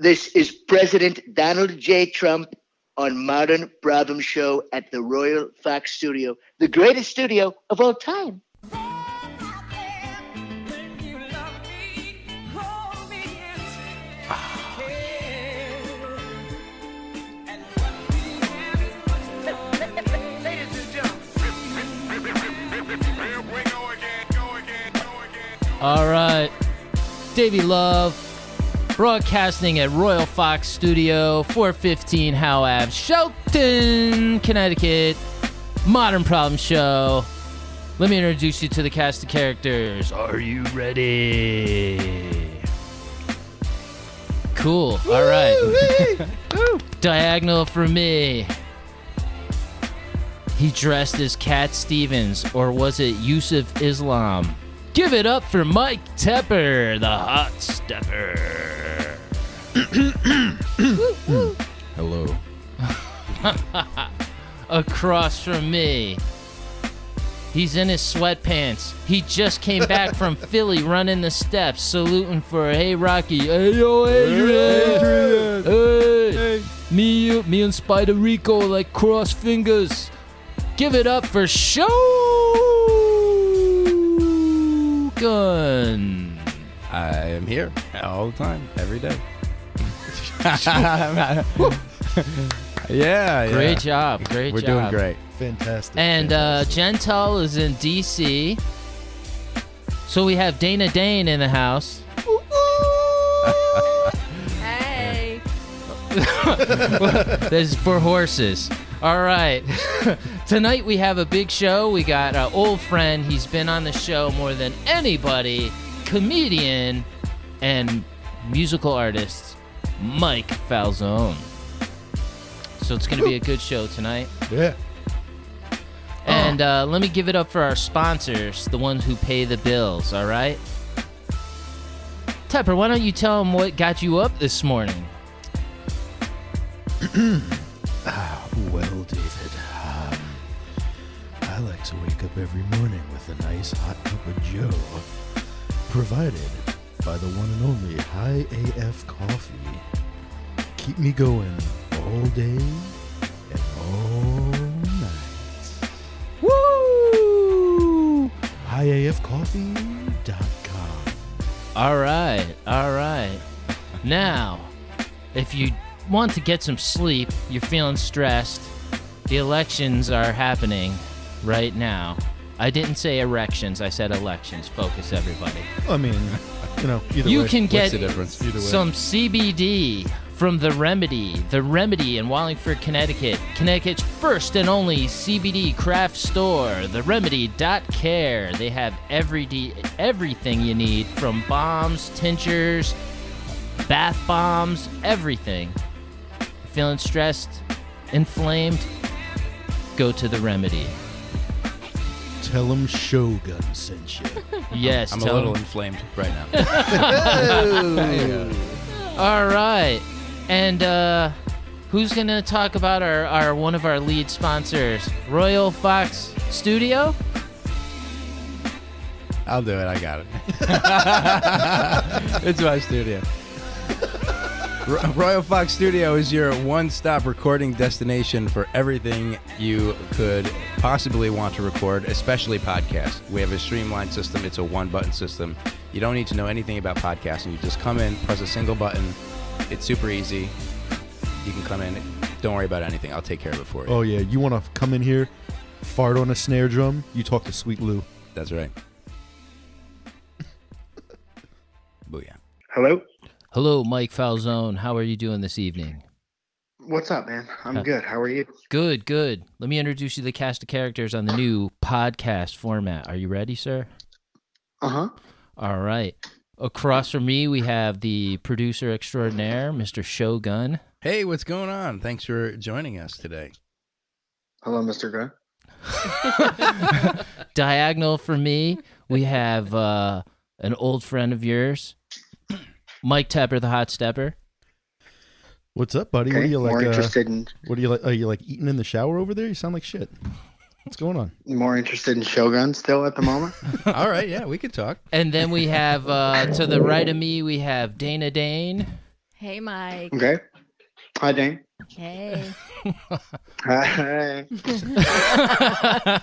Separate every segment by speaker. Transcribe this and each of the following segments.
Speaker 1: This is President Donald J. Trump on Modern Problem Show at the Royal Fox Studio, the greatest studio of all time.
Speaker 2: All right. Davey Love, broadcasting at Royal Fox Studio, 415 Howe Ave, Shelton, Connecticut. Modern Problem Show. Let me introduce you to the cast of characters. Are you ready? Cool. All right. Diagonal for me. He dressed as Cat Stevens, or was it Yusuf Islam? Give it up for Mike Tepper, the hot stepper.
Speaker 3: Hello.
Speaker 2: Across from me. He's in his sweatpants. He just came back from Philly running the steps, saluting for Hey Rocky. Hey yo, Adrian. Hey. Me, you, me and Spider Rico like cross fingers. Give it up for Shogun.
Speaker 3: I am here all the time, every day. yeah,
Speaker 2: Great job. Great
Speaker 3: We're
Speaker 2: job.
Speaker 3: doing great.
Speaker 4: Fantastic.
Speaker 2: And uh, Gental is in DC. So we have Dana Dane in the house.
Speaker 5: Hey.
Speaker 2: This is for horses. All right. Tonight we have a big show. We got an old friend. He's been on the show more than anybody. Comedian and musical artist Mike Falzone. So it's going to be a good show tonight.
Speaker 4: yeah.
Speaker 2: And uh, let me give it up for our sponsors, the ones who pay the bills, all right? Tepper, why don't you tell them what got you up this morning?
Speaker 4: Well, David, um, I like to wake up every morning with a nice hot cup of Joe, provided by the one and only High AF Coffee. Keep me going all day and all night.
Speaker 2: Woo!
Speaker 4: HighAFCoffee.com.
Speaker 2: All right, all right. Now, if you want to get some sleep, you're feeling stressed, the elections are happening right now. I didn't say erections, I said elections. Focus, everybody.
Speaker 4: I mean, you know, either
Speaker 2: you
Speaker 4: way.
Speaker 2: can get
Speaker 3: the difference?
Speaker 4: Either way.
Speaker 2: some CBD from The Remedy. The Remedy in Wallingford, Connecticut. Connecticut's first and only CBD craft store. the remedy dot care They have every de- everything you need from bombs, tinctures, bath bombs, everything. Feeling stressed, inflamed? Go to The Remedy.
Speaker 4: Tell them Shogun sent you.
Speaker 2: Yes,
Speaker 3: I'm a
Speaker 2: little
Speaker 3: little
Speaker 2: 'em.
Speaker 3: inflamed right now.
Speaker 2: All right. And uh who's going to talk about our, our one of our lead sponsors, Royal Fox Studio?
Speaker 3: I'll do it. I got it. it's my studio. Ro- Royal Fox Studio is your one-stop recording destination for everything you could possibly want to record, especially podcasts. We have a streamlined system. It's a one-button system. You don't need to know anything about podcasting. You just come in, press a single button. It's super easy. You can come in. Don't worry about anything. I'll take care of it for you.
Speaker 4: Oh yeah, you want to come in here, fart on a snare drum? You talk to Sweet Lou.
Speaker 3: That's right. Booyah.
Speaker 1: Hello?
Speaker 2: Hello, Mike Falzone. How are you doing this evening?
Speaker 1: What's up, man? I'm
Speaker 2: Uh,
Speaker 1: good. How are you?
Speaker 2: Good, good. Let me introduce you to the cast of characters on the new podcast format. Are you ready, sir?
Speaker 1: Uh huh.
Speaker 2: All right. Across from me, we have the producer extraordinaire, Mr. Shogun.
Speaker 3: Hey, what's going on? Thanks for joining us today.
Speaker 1: Hello, Mr. Gunn.
Speaker 2: Diagonal for me, we have uh, an old friend of yours, Mike Tepper, the hot stepper.
Speaker 4: What's up, buddy? What are you like?
Speaker 1: more
Speaker 4: uh,
Speaker 1: interested in
Speaker 4: what are you like? Are you like eating in the shower over there? You sound like shit. What's going on?
Speaker 1: more interested in Shogun still at the moment.
Speaker 3: All right, yeah, we could talk.
Speaker 2: And then we have uh, to the right of me, we have Dana Dane.
Speaker 5: Hey, Mike.
Speaker 6: Okay. Hi, Dane.
Speaker 5: Hey,
Speaker 6: Hi.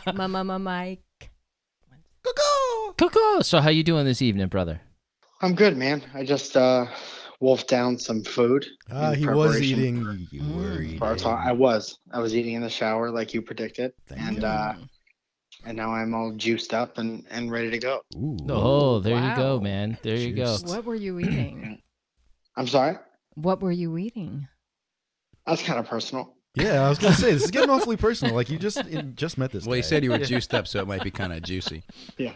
Speaker 5: Mama, Mama, Mike.
Speaker 2: Coco. So how you doing this evening, brother?
Speaker 6: I'm good, man. I just uh wolfed down some food.
Speaker 4: Ah,
Speaker 6: in
Speaker 4: he was
Speaker 6: preparation
Speaker 4: eating. You were
Speaker 5: Mm.
Speaker 4: eating.
Speaker 6: for our talk. I was. I was eating in the shower like you predicted,
Speaker 4: Thank
Speaker 6: and
Speaker 4: you.
Speaker 6: uh, and now I'm all juiced up and and ready to go.
Speaker 4: Ooh.
Speaker 2: Oh, there you go, man. There you go.
Speaker 5: What were you eating?
Speaker 6: I'm sorry.
Speaker 5: what were you eating?
Speaker 6: That's kind of personal.
Speaker 4: Yeah, I was gonna say this is getting awfully personal. Like you just you just met this.
Speaker 3: Well, he
Speaker 4: guy.
Speaker 3: said you were juiced up, so it might be kind of juicy.
Speaker 6: Yeah,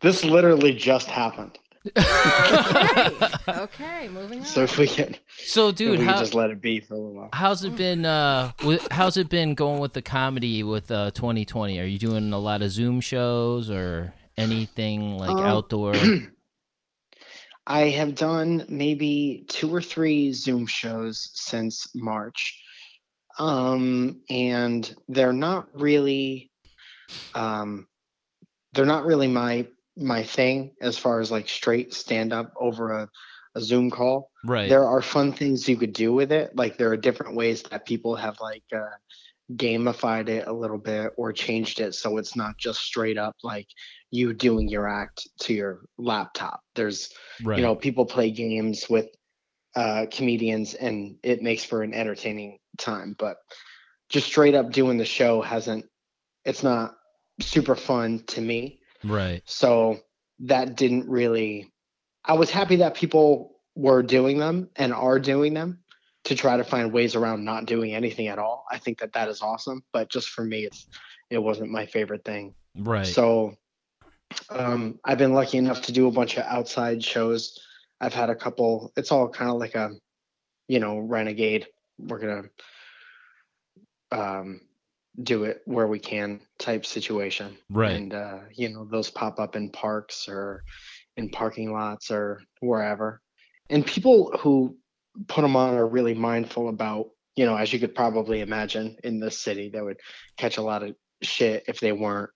Speaker 6: this literally just happened.
Speaker 5: Okay, okay, moving on.
Speaker 6: So if we can,
Speaker 2: so, dude,
Speaker 6: we can
Speaker 2: how,
Speaker 6: just let it be for a little while.
Speaker 2: how's it been? Uh, with, how's it been going with the comedy with uh 2020? Are you doing a lot of Zoom shows or anything like
Speaker 6: Um,
Speaker 2: outdoor?
Speaker 6: I have done maybe two or three Zoom shows since March. Um, and they're not really um they're not really my my thing as far as like straight stand up over a, a Zoom call.
Speaker 2: Right.
Speaker 6: There are fun things you could do with it. Like there are different ways that people have like uh gamified it a little bit or changed it so it's not just straight up like you doing your act to your laptop. There's
Speaker 2: right.
Speaker 6: you know people play games with uh comedians and it makes for an entertaining time but just straight up doing the show hasn't it's not super fun to me
Speaker 2: right.
Speaker 6: so that didn't really i was happy that people were doing them and are doing them to try to find ways around not doing anything at all i think that that is awesome but just for me it's it wasn't my favorite thing
Speaker 2: Right.
Speaker 6: so um, I've been lucky enough to do a bunch of outside shows. I've had a couple. It's all kind of like a, you know, renegade. We're gonna um, do it where we can type situation.
Speaker 2: Right.
Speaker 6: And uh, you know, those pop up in parks or in parking lots or wherever. And people who put them on are really mindful about, you know, as you could probably imagine in this city, they would catch a lot of shit if they weren't,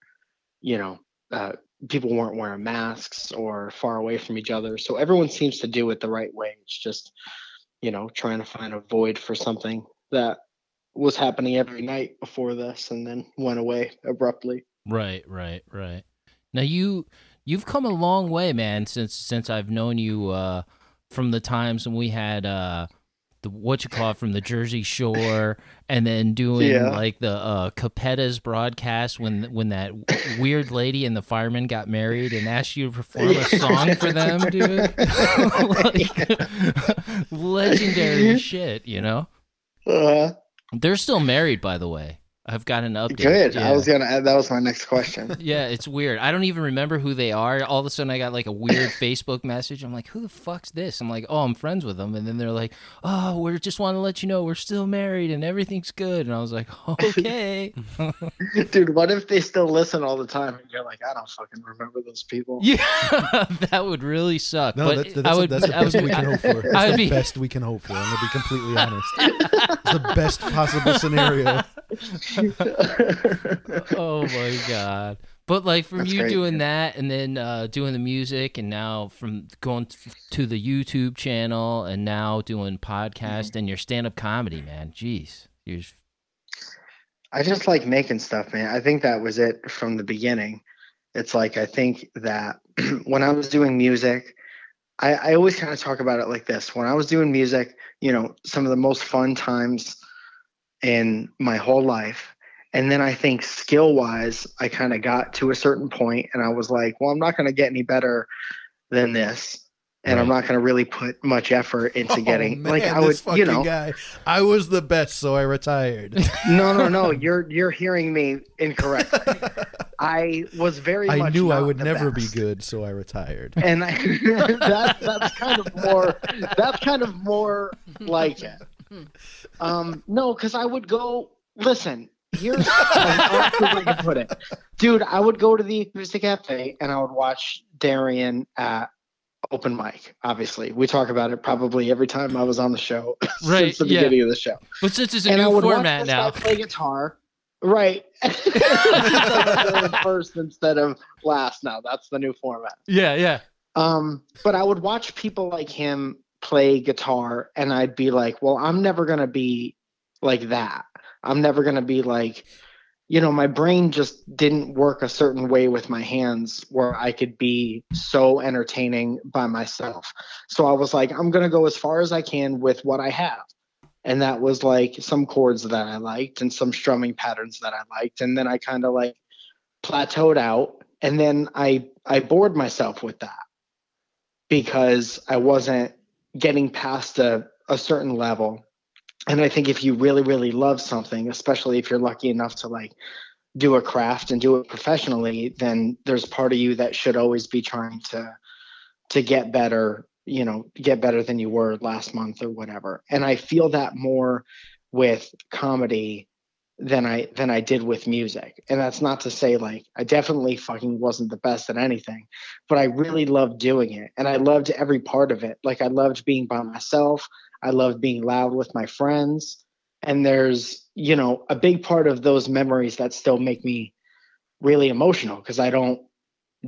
Speaker 6: you know, uh, people weren't wearing masks or far away from each other. So everyone seems to do it the right way. It's just, you know, trying to find a void for something that was happening every night before this and then went away abruptly.
Speaker 2: Right, right, right. Now you you've come a long way, man, since since I've known you uh from the times when we had uh the what you call it from the Jersey Shore and then doing
Speaker 6: Yeah.
Speaker 2: like the uh Capetta's broadcast when when that weird lady and the fireman got married and asked you to perform a song for them, dude. like, legendary shit, you know?
Speaker 6: Uh,
Speaker 2: They're still married by the way. I've got an update.
Speaker 6: good.
Speaker 2: Yeah.
Speaker 6: I was gonna. That was my next question.
Speaker 2: Yeah, it's weird. I don't even remember who they are. All of a sudden, I got like a weird Facebook message. I'm like, "Who the fuck's this?" I'm like, "Oh, I'm friends with them." And then they're like, "Oh, we just want to let you know we're still married and everything's good." And I was like, "Okay."
Speaker 6: Dude, what if they still listen all the time and you're like, I don't fucking remember those people?
Speaker 2: yeah, that would really suck.
Speaker 4: No,
Speaker 2: but
Speaker 4: that's, that's,
Speaker 2: I would,
Speaker 4: that's the
Speaker 2: I would,
Speaker 4: best we can hope for. That's
Speaker 2: I would
Speaker 4: the
Speaker 2: be-
Speaker 4: best we can hope for. I'm gonna be completely honest. It's the best possible scenario.
Speaker 2: oh my god. But like from
Speaker 6: That's
Speaker 2: you
Speaker 6: great.
Speaker 2: doing that and then uh, doing the music and now from going to the YouTube channel and now doing podcast
Speaker 6: Mm-hmm.
Speaker 2: and your stand up comedy, man. Jeez. You're
Speaker 6: I just like making stuff, man. I think that was it from the beginning. It's like I think that when I was doing music, I, I always kind of talk about it like this. When I was doing music, you know, some of the most fun times in my whole life. And then I think skill wise, I kind of got to a certain point and I was like, well, I'm not going to get any better than this. And I'm not going to really put much effort into
Speaker 4: Oh,
Speaker 6: getting
Speaker 4: man,
Speaker 6: like I would, you know,
Speaker 4: guy. I was the best, so I retired.
Speaker 6: no, no, no. You're you're hearing me incorrectly. I was very.
Speaker 4: I knew I would never be good, so I retired.
Speaker 6: and I, that, that's kind of more. That's kind of more like it. Um, no, because I would go. Listen, here's the way to put it, dude. I would go to the acoustic cafe and I would watch Darian at open mic. Obviously, we talk about it probably every time I was on the show
Speaker 2: Right,
Speaker 6: since the
Speaker 2: yeah.
Speaker 6: beginning of the show.
Speaker 2: But since it's a
Speaker 6: and I
Speaker 2: new
Speaker 6: would
Speaker 2: format
Speaker 6: watch
Speaker 2: now.
Speaker 6: play guitar. Right. first instead of last now. That's the new format.
Speaker 2: Yeah, yeah.
Speaker 6: Um, but I would watch people like him play guitar and I'd be like, well, I'm never going to be like that. I'm never going to be like, you know, my brain just didn't work a certain way with my hands where I could be so entertaining by myself. So I was like, I'm going to go as far as I can with what I have. And that was like some chords that I liked and some strumming patterns that I liked. And then I kind of like plateaued out and then I I bored myself with that because I wasn't getting past a, a certain level. And I think if you really, really love something, especially if you're lucky enough to like do a craft and do it professionally, then there's part of you that should always be trying to to get better, you know, get better than you were last month or whatever. And I feel that more with comedy than I than I did with music. And that's not to say like I definitely fucking wasn't the best at anything, but I really loved doing it and I loved every part of it. Like I loved being by myself, I loved being loud with my friends, and there's, you know, a big part of those memories that still make me really emotional because I don't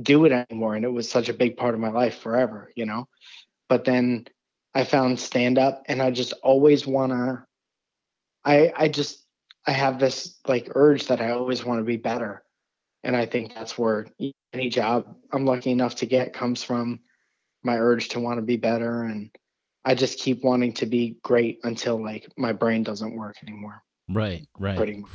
Speaker 6: do it anymore and it was such a big part of my life forever, you know. But then I found stand up and I just always want to I I just I have this like urge that I always want to be better. And I think that's where any job I'm lucky enough to get comes from my urge to want to be better. And I just keep wanting to be great until like my brain doesn't work anymore.
Speaker 2: Right, right.
Speaker 6: Pretty much.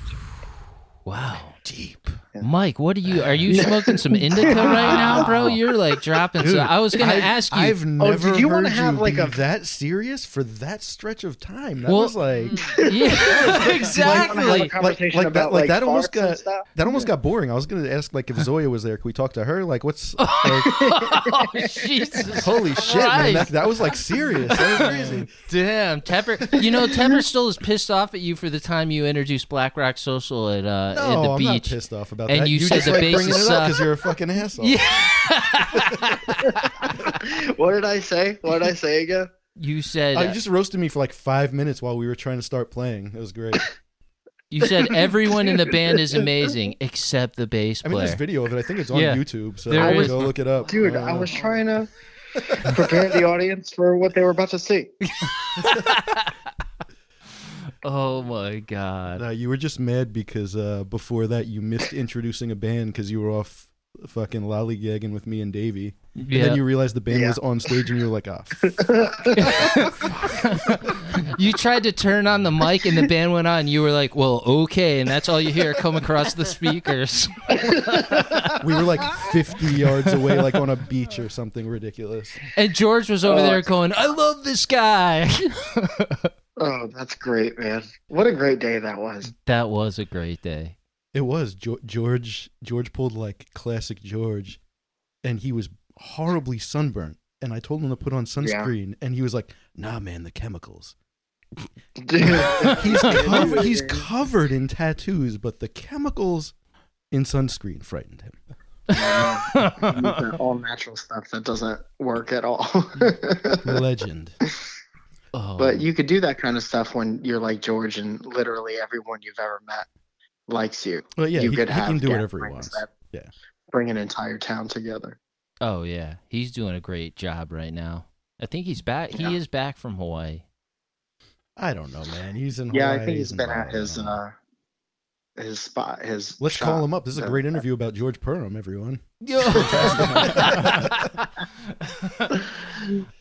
Speaker 2: Wow.
Speaker 4: Deep.
Speaker 6: Yeah.
Speaker 2: Mike, what are you? Are you smoking some indica right now, bro? You're like dropping.
Speaker 4: Dude,
Speaker 2: some, I was gonna
Speaker 4: I've-
Speaker 2: ask you.
Speaker 4: I've never
Speaker 6: did you wanna have,
Speaker 4: you
Speaker 6: like, a-
Speaker 4: that serious for that stretch of time. That
Speaker 2: Well,
Speaker 4: was like
Speaker 2: yeah, exactly.
Speaker 6: Have a
Speaker 4: like,
Speaker 6: conversation
Speaker 4: like that
Speaker 6: about,
Speaker 4: like
Speaker 6: like,
Speaker 4: that almost got that almost got boring. I was gonna ask like if Zoya was there, could we talk to her? Like what's like,
Speaker 2: oh, Jesus
Speaker 4: holy shit, man. That, that was like serious. That was crazy.
Speaker 2: Damn, Tepper. You know, Tepper still is pissed off at you for the time you introduced Black Rock Social at uh,
Speaker 4: No,
Speaker 2: at the
Speaker 4: I'm
Speaker 2: beach.
Speaker 4: not pissed off about
Speaker 2: And
Speaker 4: that.
Speaker 2: you said
Speaker 4: just
Speaker 2: the
Speaker 4: like
Speaker 2: bass
Speaker 4: bringing
Speaker 2: is
Speaker 4: it up because you're a fucking asshole. Yeah.
Speaker 6: what did I say? What did I say again?
Speaker 2: You said
Speaker 4: Oh, you just roasted me for like five minutes while we were trying to start playing. It was great.
Speaker 2: you said everyone in the band is amazing except the bass player.
Speaker 4: I mean,
Speaker 2: player.
Speaker 4: there's video of it. I think it's on
Speaker 2: Yeah.
Speaker 4: YouTube, so
Speaker 2: There
Speaker 6: is.
Speaker 4: go look it up.
Speaker 6: Dude,
Speaker 4: Uh,
Speaker 6: I was trying to prepare the audience for what they were about to see.
Speaker 2: Oh my god.
Speaker 4: Uh, you were just mad because uh, before that you missed introducing a band because you were off fucking lollygagging with me and Davey. And
Speaker 2: Yeah.
Speaker 4: then you realized the band
Speaker 6: Yeah.
Speaker 4: was on stage and you were like, ah,
Speaker 2: You tried to turn on the mic and the band went on. You were like, "Well, okay," and that's all you hear come across the speakers.
Speaker 4: we were like 50 yards away, like on a beach or something ridiculous.
Speaker 2: And George was over
Speaker 6: Oh.
Speaker 2: there going, "I love this guy."
Speaker 6: Oh, that's great, man. What a great day that was.
Speaker 2: that was a great day.
Speaker 4: It was Jo- George. George pulled like classic George, and he was horribly sunburnt. And I told him to put on sunscreen, and he was like, "Nah, man, the chemicals."
Speaker 6: Dude.
Speaker 4: He's covered. he's covered in tattoos, but the chemicals in sunscreen frightened him.
Speaker 6: all natural stuff that doesn't work at all.
Speaker 4: Legend.
Speaker 2: Oh,
Speaker 6: but you could do that kind of stuff when you're like George and literally everyone you've ever met likes you.
Speaker 4: Well, yeah,
Speaker 6: you
Speaker 4: he,
Speaker 6: could
Speaker 4: he
Speaker 6: have
Speaker 4: can do whatever he wants.
Speaker 6: that
Speaker 4: Yeah.
Speaker 6: Bring an entire town together.
Speaker 2: oh yeah, he's doing a great job right now. I think he's back. He is back from Hawaii.
Speaker 4: I don't know, man. He's in. Hawaii.
Speaker 6: Yeah, I think he's
Speaker 4: in
Speaker 6: been at his uh his spot his
Speaker 4: Let's call him up. This is a
Speaker 6: Uh,
Speaker 4: great interview about George Perham, everyone.
Speaker 2: I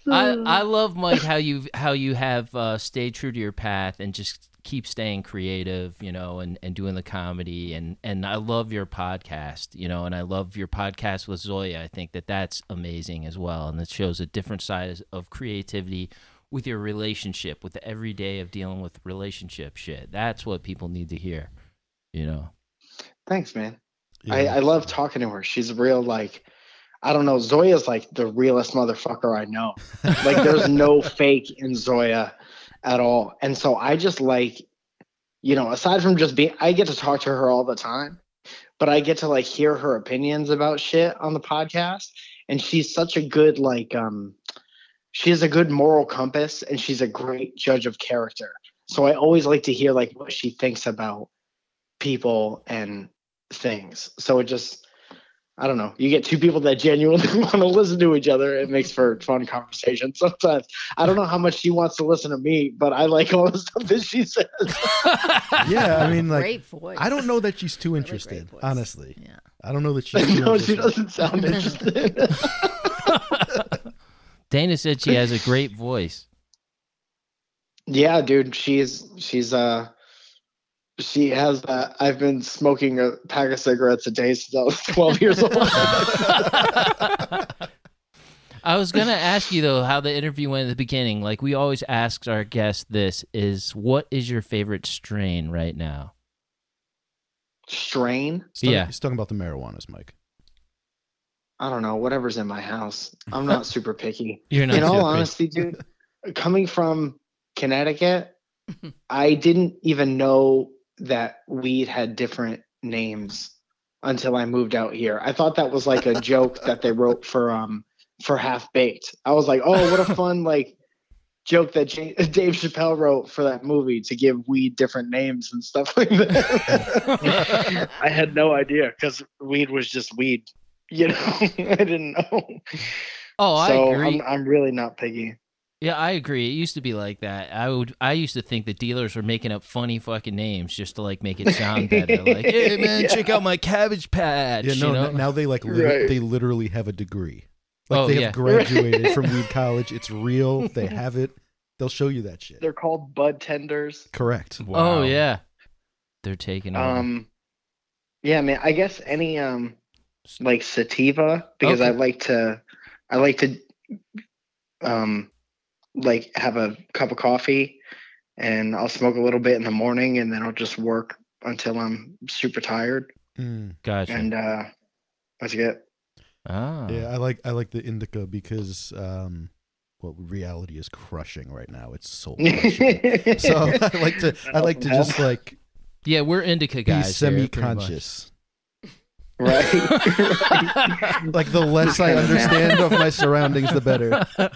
Speaker 2: I love Mike how you how you have uh, stayed true to your path and just keep staying creative, you know, and, and doing the comedy and and I love your podcast, you know, and I love your podcast with Zoya. I think that that's amazing as well, and it shows a different side of creativity with your relationship, with the everyday of dealing with relationship shit. That's what people need to hear, you know.
Speaker 6: Thanks, man.
Speaker 4: Yeah.
Speaker 6: I, I love talking to her. She's real like I don't know, Zoya's like the realest motherfucker I know. Like there's no fake in Zoya at all. And so I just like, you know, aside from just being I get to talk to her all the time, but I get to like hear her opinions about shit on the podcast. And she's such a good like um she has a good moral compass and she's a great judge of character. So I always like to hear like what she thinks about people and things. So it just I don't know. You get two people that genuinely want to listen to each other. It makes for fun conversation. Sometimes I don't know how much she wants to listen to me, but I like all the stuff that she says.
Speaker 4: Yeah, I mean, like,
Speaker 5: Great voice.
Speaker 4: I don't know that she's too interested.
Speaker 5: great.
Speaker 4: Honestly,
Speaker 5: Yeah.
Speaker 4: I don't know that she's too
Speaker 6: no, she doesn't sound interested.
Speaker 2: Dana said she has a great voice.
Speaker 6: yeah, dude, she's she's uh she has that. I've been smoking a pack of cigarettes a day since I was 12 years old.
Speaker 2: I was gonna ask you though how the interview went at the beginning. Like we always ask our guests this is what is your favorite strain right now?
Speaker 6: Strain?
Speaker 4: He's talking,
Speaker 2: Yeah.
Speaker 4: he's talking about the marijuanas, Mike.
Speaker 6: I don't know. Whatever's in my house. I'm not super picky.
Speaker 2: You're not
Speaker 6: in all
Speaker 2: super-
Speaker 6: honesty, dude, coming from Connecticut, I didn't even know that weed had different names until I moved out here. I thought that was like a joke that they wrote for um for Half Baked. I was like, oh, what a fun like joke that J- Dave Chappelle wrote for that movie to give weed different names and stuff like that. I had no idea because weed was just weed. You know, I didn't know.
Speaker 2: Oh, I
Speaker 6: so
Speaker 2: agree.
Speaker 6: I'm, I'm really not picky.
Speaker 2: Yeah, I agree. It used to be like that. I would I used to think the dealers were making up funny fucking names just to like make it sound better. Like, hey man,
Speaker 6: Yeah.
Speaker 2: check out my cabbage patch.
Speaker 4: Yeah, no,
Speaker 2: you know?
Speaker 4: now they like lit-
Speaker 6: Right.
Speaker 4: they literally have a degree. Like
Speaker 2: Oh,
Speaker 4: they
Speaker 2: yeah.
Speaker 4: have graduated from weed college. It's real. They have it. They'll show you that shit.
Speaker 6: They're called bud tenders.
Speaker 4: Correct.
Speaker 2: Oh yeah, they're taking over.
Speaker 6: Um, yeah, man. I guess any um like sativa because I like to I like to um like have a cup of coffee and I'll smoke a little bit in the morning and then I'll just work until I'm super tired
Speaker 4: Mm.
Speaker 2: gotcha.
Speaker 6: and uh that's it.
Speaker 2: ah.
Speaker 4: Yeah, I like I like the indica because um, well, reality is crushing right now. It's soul crushing. so I like to I like to just like
Speaker 2: Yeah, we're indica
Speaker 4: be
Speaker 2: guys. here, pretty
Speaker 4: semi-conscious.
Speaker 6: right.
Speaker 4: Like the less I understand of my surroundings, the better.
Speaker 2: I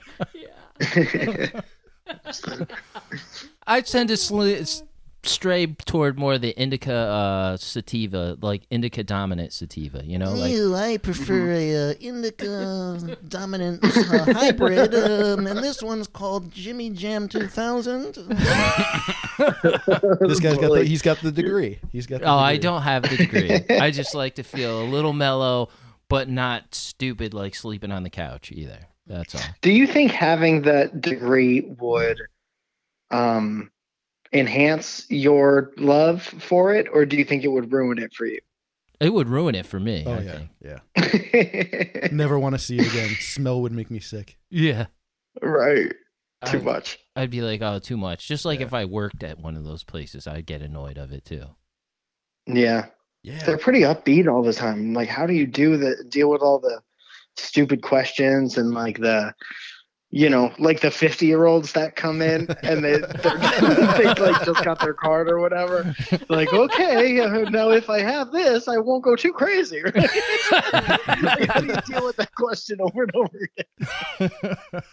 Speaker 2: tend to sli- s- stray toward more the indica uh, sativa, like indica dominant sativa. You know, like
Speaker 7: Ew, I prefer a uh, indica dominant uh, hybrid, um, and this one's called Jimmy Jam 2000.
Speaker 4: This guy's got the, he's got the degree. He's got. The
Speaker 2: oh, I don't have the degree. I just like to feel a little mellow, but not stupid like sleeping on the couch either. That's all.
Speaker 6: Do you think having that degree would um enhance your love for it or do you think it would ruin it for you?
Speaker 2: It would ruin it for me.
Speaker 4: Oh
Speaker 2: I
Speaker 4: yeah,
Speaker 2: think.
Speaker 4: yeah. Never want to see it again. Smell would make me sick.
Speaker 2: Yeah.
Speaker 6: right. Too
Speaker 2: I-
Speaker 6: much.
Speaker 2: I'd be like, oh, too much. Just like
Speaker 4: Yeah.
Speaker 2: if I worked at one of those places, I'd get annoyed of it too.
Speaker 6: Yeah.
Speaker 4: Yeah.
Speaker 6: They're pretty upbeat all the time. Like how do you do the deal with all the stupid questions and like the you know, like the 50 year olds that come in and they they're, they like just got their card or whatever. Like, okay, now if I have this, I won't go too crazy. Right? like, how do you deal with that question over and over again?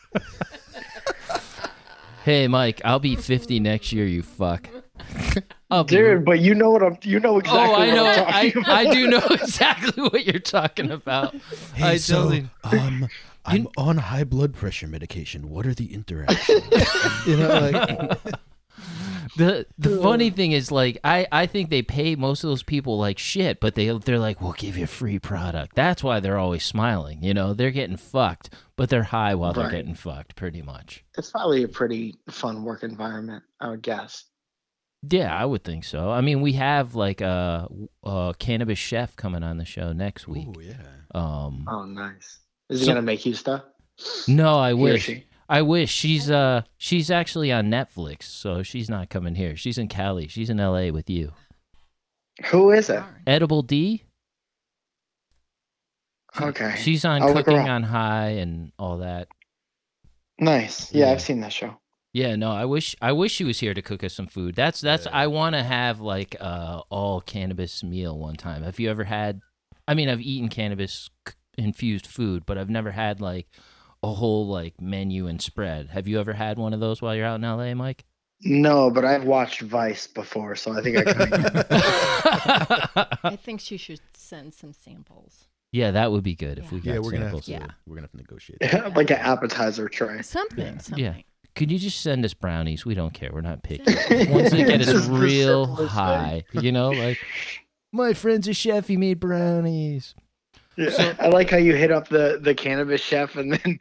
Speaker 2: Hey, Mike, I'll be 50 next year, you fuck. I'll be-
Speaker 6: Dude, but you know what I'm you know exactly
Speaker 2: oh, I
Speaker 6: what
Speaker 2: know.
Speaker 6: I'm
Speaker 2: I,
Speaker 6: talking
Speaker 2: I
Speaker 6: about.
Speaker 2: do know exactly what you're talking about.
Speaker 4: Hey,
Speaker 2: I
Speaker 4: so
Speaker 2: totally-
Speaker 4: um, I'm on high blood pressure medication. What are the interactions? you know, like
Speaker 2: The the funny thing is, like, I, I think they pay most of those people like shit, but they they're like, we'll give you a free product. That's why they're always smiling. You know, they're getting fucked, but they're high while they're getting fucked, pretty much.
Speaker 6: It's probably a pretty fun work environment, I would guess.
Speaker 2: Yeah, I would think so. I mean, we have like a, a cannabis chef coming on the show next week.
Speaker 4: Oh yeah.
Speaker 2: Um,
Speaker 6: Oh, nice. Is he
Speaker 2: So-
Speaker 6: gonna make you stuff?
Speaker 2: no, I
Speaker 6: He
Speaker 2: wish. I wish she's uh she's actually on Netflix, so she's not coming here. She's in Cali. She's in L.A. with you.
Speaker 6: Who is it?
Speaker 2: Edible D.
Speaker 6: Okay.
Speaker 2: She's on
Speaker 6: I'll
Speaker 2: Cooking on High and all that.
Speaker 6: Nice. Yeah,
Speaker 2: Yeah.
Speaker 6: I've seen that show.
Speaker 2: Yeah, no, I wish I wish she was here to cook us some food. That's that's
Speaker 4: Yeah.
Speaker 2: I want to have like uh all cannabis meal one time. Have you ever had? I mean, I've eaten cannabis infused food, but I've never had like a whole like menu and spread. Have you ever had one of those while you're out in L.A., Mike?
Speaker 6: No, but I've watched Vice before, so I think I can.
Speaker 5: I think she should send some samples.
Speaker 2: Yeah, that would be good if we got
Speaker 4: Yeah, we're gonna have to.
Speaker 5: Yeah.
Speaker 4: We're gonna have to negotiate. that.
Speaker 6: like an appetizer tray.
Speaker 5: Something. Something.
Speaker 2: Yeah. Could you just send us brownies? We don't care. We're not picky. Once they get us real
Speaker 6: simplest thing.
Speaker 2: high, you know, like my friend's a chef. He made brownies.
Speaker 6: Yeah. I like how you hit up the the cannabis chef and then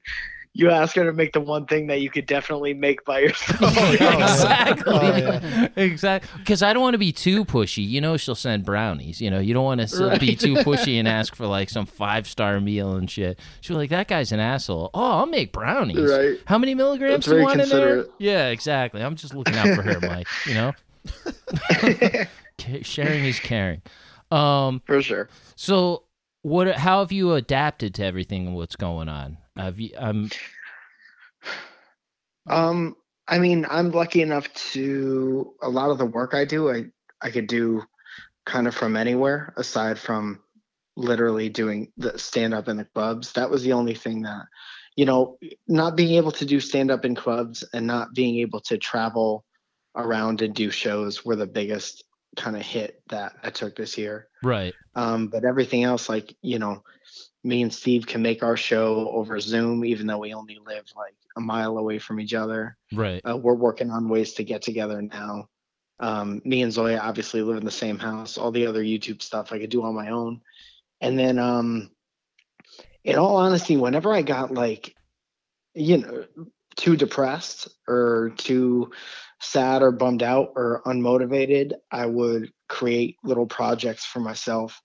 Speaker 6: you ask her to make the one thing that you could definitely make by yourself.
Speaker 2: exactly.
Speaker 4: Oh, yeah.
Speaker 2: Exactly. Because I don't want to be too pushy. You know, she'll send brownies. You know, you don't want to be too pushy and ask for like some five star meal and shit. She'll be like, that guy's an asshole. Oh, I'll make brownies.
Speaker 6: Right.
Speaker 2: How many milligrams do you want in there? Yeah, exactly. I'm just looking out for her, Mike. You know, sharing is caring. Um,
Speaker 6: For sure.
Speaker 2: so what? How have you adapted to everything and what's going on? You? Um,
Speaker 6: Um, I mean, I'm lucky enough to a lot of the work I do, I I could do kind of from anywhere aside from literally doing the stand up in the clubs. That was the only thing that, you know, not being able to do stand up in clubs and not being able to travel around and do shows were the biggest kind of hit that I took this year.
Speaker 2: right.
Speaker 6: Um, but everything else, like, you know, me and Steve can make our show over Zoom, even though we only live like a mile away from each other.
Speaker 2: Right.
Speaker 6: Uh, we're working on ways to get together now. Um, me and Zoya obviously live in the same house. All the other YouTube stuff I could do on my own. And then, um, in all honesty, whenever I got like, you know, too depressed or too sad or bummed out or unmotivated, I would create little projects for myself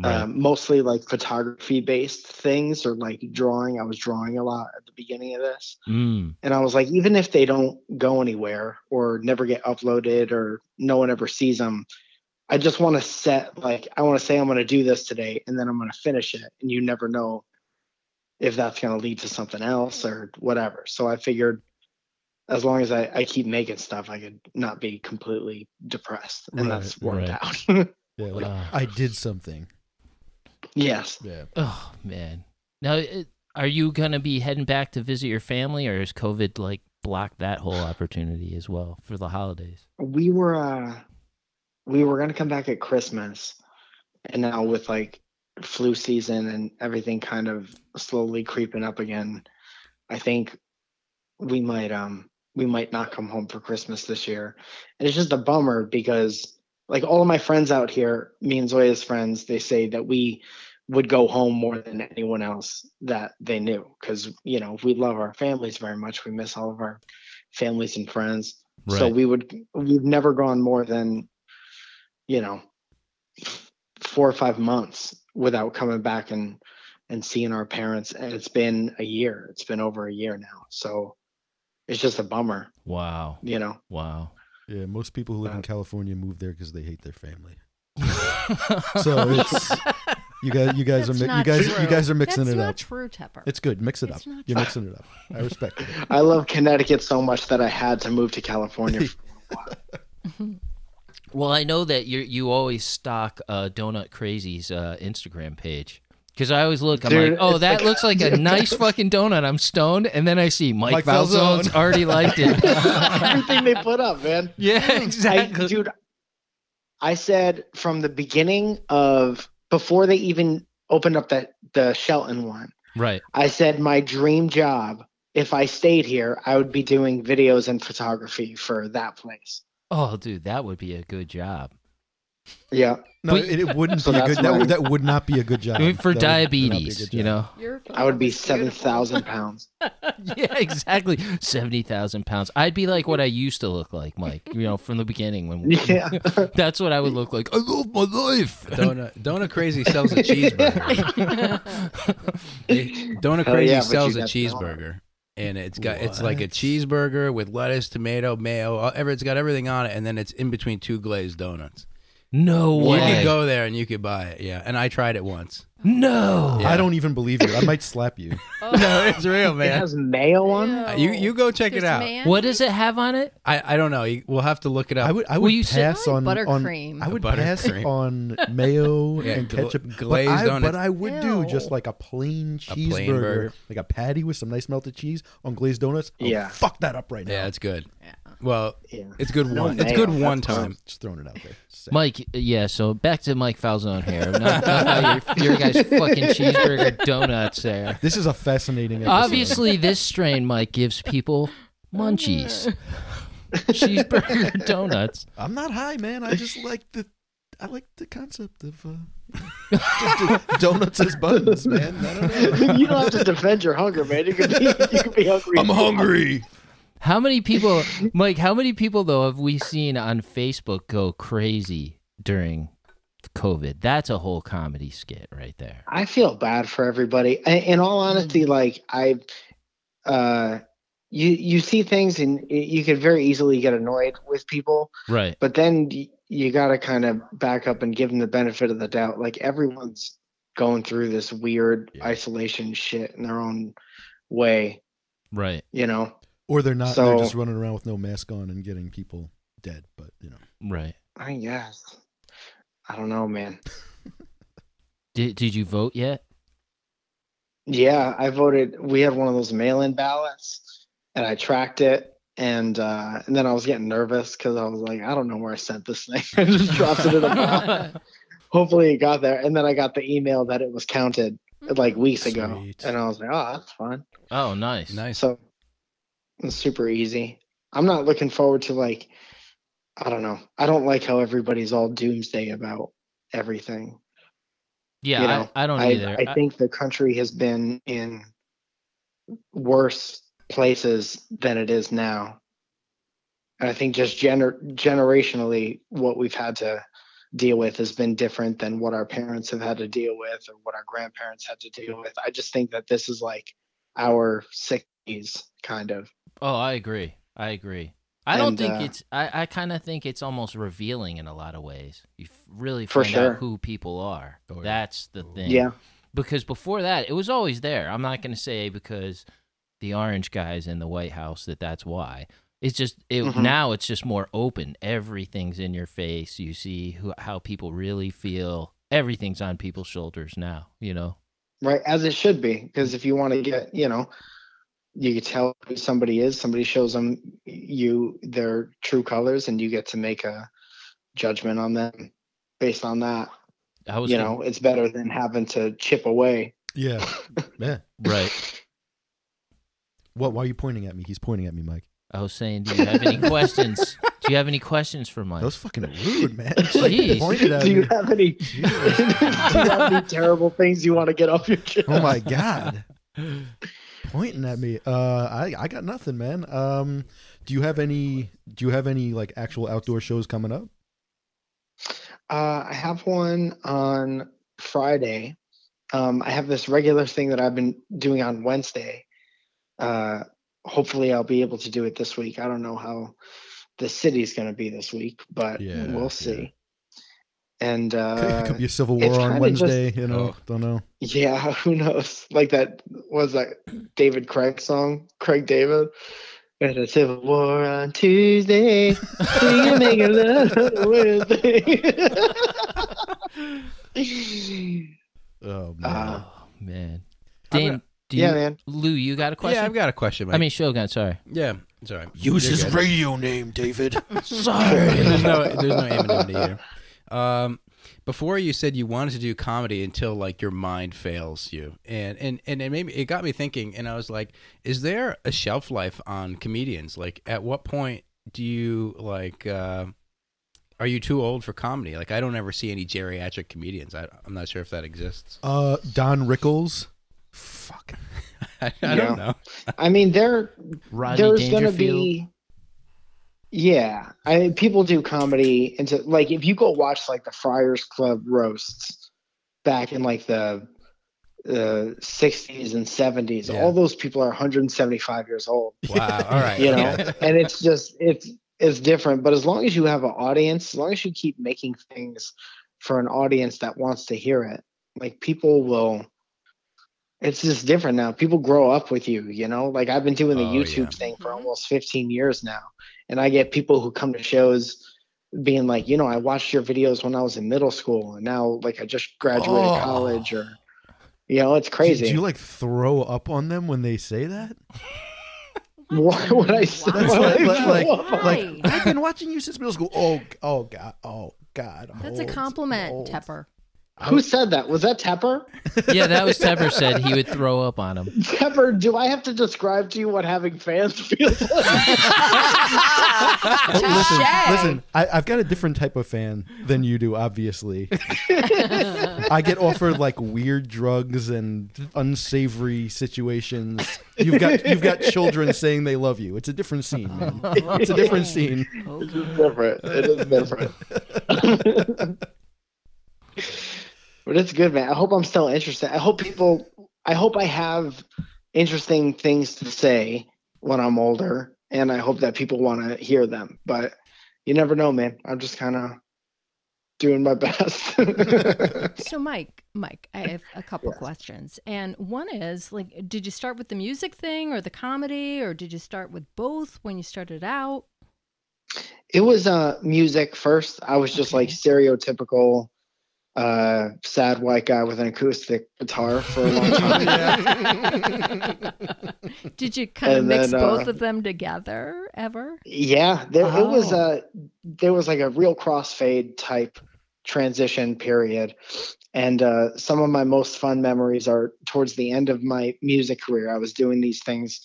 Speaker 2: Right.
Speaker 6: um, mostly like photography based things or like drawing. I was drawing a lot at the beginning of this.
Speaker 2: mm.
Speaker 6: And I was like, even if they don't go anywhere or never get uploaded or no one ever sees them, I just want to set, like, I want to say I'm going to do this today and then I'm going to finish it. And you never know if that's going to lead to something else or whatever. So I figured as long as I, I keep making stuff, I could not be completely depressed. And
Speaker 4: Right,
Speaker 6: that's worked
Speaker 2: right.
Speaker 6: out.
Speaker 4: Yeah, like
Speaker 2: Ah.
Speaker 4: I did something.
Speaker 6: yes.
Speaker 4: Yeah.
Speaker 2: Oh man. Now, it, are you gonna be heading back to visit your family, or is COVID like blocked that whole opportunity as well for the holidays?
Speaker 6: we were uh we were gonna come back at Christmas and now with like flu season and everything kind of slowly creeping up again, I think we might um we might not come home for Christmas this year. And it's just a bummer because like all of my friends out here, me and Zoya's friends, they say that we would go home more than anyone else that they knew because you know we love our families very much. We miss all of our families and friends. So we would we've never gone more than you know four or five months without coming back and and seeing our parents. And it's been a year. It's been over a year now. So it's just a bummer
Speaker 2: Wow.
Speaker 6: you know
Speaker 2: Wow.
Speaker 4: Yeah, most people who live in
Speaker 6: Uh,
Speaker 4: California move there because they hate their family. So it's you guys. You guys
Speaker 5: That's
Speaker 4: are mi- you guys.
Speaker 5: true.
Speaker 4: You guys are mixing
Speaker 5: That's
Speaker 4: it
Speaker 5: not
Speaker 4: up.
Speaker 5: true, Tepper.
Speaker 4: It's good. Mix it
Speaker 5: It's
Speaker 4: up. You're
Speaker 5: true.
Speaker 4: mixing it up. I respect it.
Speaker 6: i love connecticut so much that i had to move to california
Speaker 2: Well, I know that you you always stock uh, Donut Crazy's uh, Instagram page. Because I always look, I'm
Speaker 6: Dude,
Speaker 2: like, oh, that
Speaker 6: like-
Speaker 2: looks like a nice fucking donut. I'm stoned, and then I see Mike,
Speaker 4: Mike
Speaker 2: Falzone's
Speaker 4: Falzone.
Speaker 2: already liked it.
Speaker 6: everything they put up man
Speaker 2: yeah,
Speaker 6: I,
Speaker 2: exactly.
Speaker 6: dude, I said from the beginning of before they even opened up that the Shelton one,
Speaker 2: right.
Speaker 6: I said my dream job, if I stayed here, I would be doing videos and photography for that place.
Speaker 2: Oh, dude, that would be a good job.
Speaker 6: Yeah.
Speaker 4: No,
Speaker 2: But-
Speaker 4: it, it wouldn't
Speaker 6: So
Speaker 4: be a good. That would, that would not be a good job.
Speaker 2: I mean, for
Speaker 4: That would- would not be a
Speaker 2: diabetes, you know.
Speaker 6: I would be
Speaker 5: phone is beautiful.
Speaker 6: 7,000 pounds.
Speaker 2: yeah, exactly. Seventy thousand pounds. I'd be like what I used to look like, Mike. You know, from the beginning when.
Speaker 6: Yeah.
Speaker 2: That's what I would look like. I love my life.
Speaker 3: Donut Donut Crazy sells a cheeseburger. They- Donut Crazy
Speaker 6: yeah,
Speaker 3: sells a
Speaker 6: got the
Speaker 3: cheeseburger, and it's got it's like a cheeseburger with lettuce, tomato, mayo. Ever it's got everything on it, and then it's in between two glazed donuts.
Speaker 2: No
Speaker 3: You could go there and you could buy it. Yeah, and I tried it once.
Speaker 2: no.
Speaker 3: Yeah.
Speaker 4: I don't even believe you. I might slap you.
Speaker 3: no, it's real, man.
Speaker 6: It
Speaker 3: man.
Speaker 6: has mayo on it?
Speaker 3: Uh, You you go check it out.
Speaker 5: man-
Speaker 2: What does it have on it?
Speaker 3: I, I don't know. You- We'll have to look it up.
Speaker 4: I would. I
Speaker 2: Well,
Speaker 4: would
Speaker 2: you said-
Speaker 4: pass on on.
Speaker 5: buttercream.
Speaker 4: I would
Speaker 3: Buttercream.
Speaker 4: pass on mayo
Speaker 3: Yeah,
Speaker 4: and
Speaker 3: gla-
Speaker 4: ketchup. but I,
Speaker 3: donuts.
Speaker 4: but I would do just
Speaker 5: Ew.
Speaker 4: like a plain
Speaker 3: A
Speaker 4: cheeseburger,
Speaker 3: plain burger.
Speaker 4: like a patty with some nice melted cheese on glazed donuts. I would
Speaker 6: Yeah.
Speaker 4: Fuck that up right now.
Speaker 3: yeah, it's good.
Speaker 5: Yeah.
Speaker 3: Well,
Speaker 6: Yeah.
Speaker 3: it's good
Speaker 6: No
Speaker 3: one. it's good one
Speaker 6: fine.
Speaker 3: time.
Speaker 4: Just throwing it out there. Just.
Speaker 2: Mike, yeah. So back to Mike Falzone here. Not, not about your, your guys' fucking cheeseburger donuts there.
Speaker 4: This is a fascinating. Episode.
Speaker 2: Obviously, this strain, Mike, gives people munchies. cheeseburger donuts.
Speaker 4: I'm not high, man. I just like the. I like the concept of uh, donuts as buns, man. I don't know.
Speaker 6: you don't have to defend your hunger, man. You can be, you can be hungry.
Speaker 4: I'm hungry.
Speaker 2: How many people, Mike? How many people though have we seen on Facebook go crazy during COVID? That's a whole comedy skit right there.
Speaker 6: I feel bad for everybody. In, in all honesty, like I, uh, you you see things and you could very easily get annoyed with people,
Speaker 2: Right.
Speaker 6: but then you got to kind of back up and give them the benefit of the doubt. Like everyone's going through this weird
Speaker 3: Yeah.
Speaker 6: isolation shit in their own way,
Speaker 2: Right.
Speaker 6: you know.
Speaker 4: Or they're not.
Speaker 6: So-
Speaker 4: they're just running around with no mask on and getting people dead. But you know,
Speaker 2: Right.
Speaker 6: I guess. I don't know, man.
Speaker 2: Did Did you vote yet?
Speaker 6: Yeah, I voted. We had one of those mail-in ballots, and I tracked it, and uh, and then I was getting nervous because I was like, I don't know where I sent this thing. I just dropped it in a box. Hopefully, it got there, and then I got the email that it was counted like weeks ago, and I was like, oh, that's fine.
Speaker 2: oh, nice.
Speaker 3: Nice.
Speaker 6: So it's super easy. I'm not looking forward to like, I don't know. I don't like how everybody's all doomsday about everything.
Speaker 2: Yeah,
Speaker 6: you know,
Speaker 2: I, I don't
Speaker 6: I,
Speaker 2: either.
Speaker 6: I think the country has been in worse places than it is now. And I think just gener- generationally, what we've had to deal with has been different than what our parents have had to deal with or what our grandparents had to deal with. I just think that this is like our 60s, kind of.
Speaker 2: Oh, I agree. I agree. I don't think
Speaker 6: uh,
Speaker 2: it's. I, I kind of think it's almost revealing in a lot of ways. You f- really
Speaker 6: For
Speaker 2: find
Speaker 6: sure.
Speaker 2: out who people are.
Speaker 4: Oh, yeah.
Speaker 2: That's the thing.
Speaker 6: Yeah.
Speaker 2: Because before that, it was always there. I'm not going to say because the orange guys in the White House that that's why. It's just it
Speaker 6: Mhm.
Speaker 2: now. It's just more open. Everything's in your face. You see who, how people really feel. Everything's on people's shoulders now. You know.
Speaker 6: Right, as it should be, because if you want to get, you know, you can tell who somebody is. Somebody shows them you their true colors, and you get to make a judgment on them based on that.
Speaker 2: I was
Speaker 6: You
Speaker 2: thinking-
Speaker 6: know, it's better than having to chip away.
Speaker 4: yeah, yeah.
Speaker 2: right.
Speaker 4: What? Why are you pointing at me? He's pointing at me, Mike.
Speaker 2: I was saying, do you have any questions? Do you have any questions for Mike?
Speaker 4: That was fucking rude, man. Just, like,
Speaker 2: Jeez.
Speaker 4: pointed at
Speaker 6: Do you
Speaker 4: me.
Speaker 6: have any? do you have any terrible things you want to get off your chest?
Speaker 4: Oh my god. Pointing at me. Uh I I got nothing, man. Um do you have any do you have any like actual outdoor shows coming up?
Speaker 6: Uh, I have one on Friday. Um, I have this regular thing that I've been doing on Wednesday. Uh, hopefully, I'll be able to do it this week. I don't know how the city's going to be this week, but
Speaker 4: Yeah,
Speaker 6: we'll see. And
Speaker 4: Could,
Speaker 6: uh,
Speaker 4: could be a civil war on
Speaker 6: kinda just-
Speaker 4: Wednesday, you know.
Speaker 3: Oh.
Speaker 4: Don't know.
Speaker 6: yeah, who knows? Like that was that David Craig song, Craig David. At a civil war on Tuesday, we can make a love on Wednesday.
Speaker 4: Oh man.
Speaker 6: Uh,
Speaker 2: Oh man,
Speaker 3: I'm gonna-
Speaker 2: do you,
Speaker 6: yeah, man.
Speaker 2: Lou, you got a question?
Speaker 3: Yeah, I've got a question. Mike.
Speaker 2: I mean, Shogun. Sorry.
Speaker 3: yeah, sorry.
Speaker 4: Use
Speaker 3: You're
Speaker 4: his
Speaker 3: good.
Speaker 4: radio name, David.
Speaker 2: Sorry.
Speaker 3: there's no, there's no anonymity here. Um, before you said you wanted to do comedy until like your mind fails you, and and and it made me, it got me thinking, and I was like, is there a shelf life on comedians? Like, at what point do you like? Uh, are you too old for comedy? Like, I don't ever see any geriatric comedians. I, I'm not sure if that exists.
Speaker 4: Uh Don Rickles. Fuck.
Speaker 3: I, I
Speaker 6: Yeah.
Speaker 3: don't know.
Speaker 6: I mean, there
Speaker 2: Rodney
Speaker 6: there's gonna be. Yeah, I people do comedy into like if you go watch like the Friars Club roasts back in like the uh, 60s and 70s,
Speaker 3: Yeah.
Speaker 6: all those people are 175 years old.
Speaker 3: Wow. All right.
Speaker 6: You know,
Speaker 3: yeah.
Speaker 6: and it's just it's it's different. But as long as you have an audience, as long as you keep making things for an audience that wants to hear it, like people will. It's just different now. People grow up with you, you know. Like I've been doing the
Speaker 3: Oh,
Speaker 6: YouTube
Speaker 3: yeah.
Speaker 6: thing for mm-hmm. almost 15 years now, and I get people who come to shows being like, you know, I watched your videos when I was in middle school, and now like I just graduated
Speaker 4: Oh.
Speaker 6: college, or you know, it's crazy.
Speaker 4: do you like throw up on them when they say that?
Speaker 6: Why would I say
Speaker 5: Why?
Speaker 4: That's
Speaker 6: why
Speaker 4: like, like, like, I've been watching you since middle school. Oh, oh God, oh God. I'm
Speaker 5: That's a compliment,
Speaker 4: Old.
Speaker 5: Tepper.
Speaker 6: Who said that? Was that Tepper?
Speaker 2: Yeah, that was Tepper said he would throw up on him.
Speaker 6: Tepper, do I have to describe to you what having fans feels like?
Speaker 4: Listen, listen. I, I've got a different type of fan than you do. Obviously, I get offered like weird drugs and unsavory situations. You've got you've got children saying they love you. It's a different scene, man. It's a different scene.
Speaker 6: It's different. It is different. But it's good, man. I hope I'm still interested. I hope people. I hope I have interesting things to say when I'm older, and I hope that people want to hear them. But you never know, man. I'm just kind of doing my best.
Speaker 5: So, Mike, Mike, I have a couple questions, and one is like, did you start with the music thing or the comedy, or did you start with both when you started out?
Speaker 6: it was uh music first. I was just like stereotypical uh sad white guy with an acoustic guitar for a long time.
Speaker 5: did you kind of
Speaker 6: And
Speaker 5: mix
Speaker 6: then,
Speaker 5: both
Speaker 6: uh,
Speaker 5: of them together ever?
Speaker 6: Yeah, there it was
Speaker 5: Oh.
Speaker 6: a there was like a real crossfade type transition period. And uh, some of my most fun memories are towards the end of my music career. I was doing these things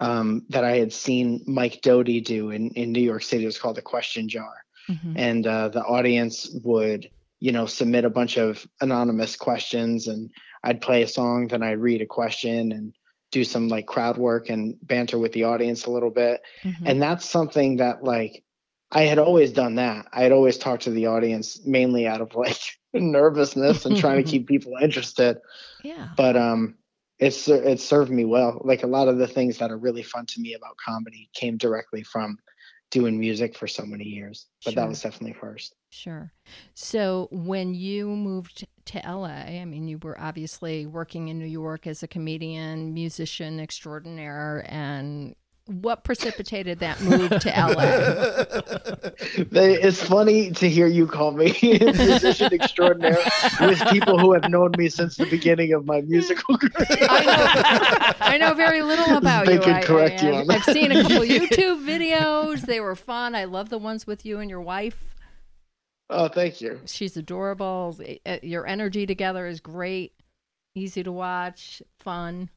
Speaker 6: um, that I had seen Mike Doughty do in, in New York City. It was called the Question Jar.
Speaker 5: Mhm.
Speaker 6: and uh, the audience would you know submit a bunch of anonymous questions and i'd play a song then i'd read a question and do some like crowd work and banter with the audience a little bit
Speaker 5: Mhm.
Speaker 6: and that's something that like i had always done that i had always talked to the audience mainly out of like nervousness and trying to keep people interested
Speaker 5: yeah.
Speaker 6: but um it's it served me well like a lot of the things that are really fun to me about comedy came directly from doing music for so many years but
Speaker 5: Sure.
Speaker 6: that was definitely first
Speaker 5: Sure. So when you moved to LA, I mean, you were obviously working in New York as a comedian, musician extraordinaire, and what precipitated that move to LA?
Speaker 6: They, it's funny to hear you call me musician extraordinaire with people who have known me since the beginning of my musical career.
Speaker 5: I know, I know very little about
Speaker 6: They
Speaker 5: you.
Speaker 6: could
Speaker 5: I,
Speaker 6: correct
Speaker 5: I,
Speaker 6: you on that.
Speaker 5: I've seen a couple YouTube videos. They were fun. I love the ones with you and your wife.
Speaker 6: Oh, thank you.
Speaker 5: She's adorable. Uh, Your energy together is great. Easy to watch, fun.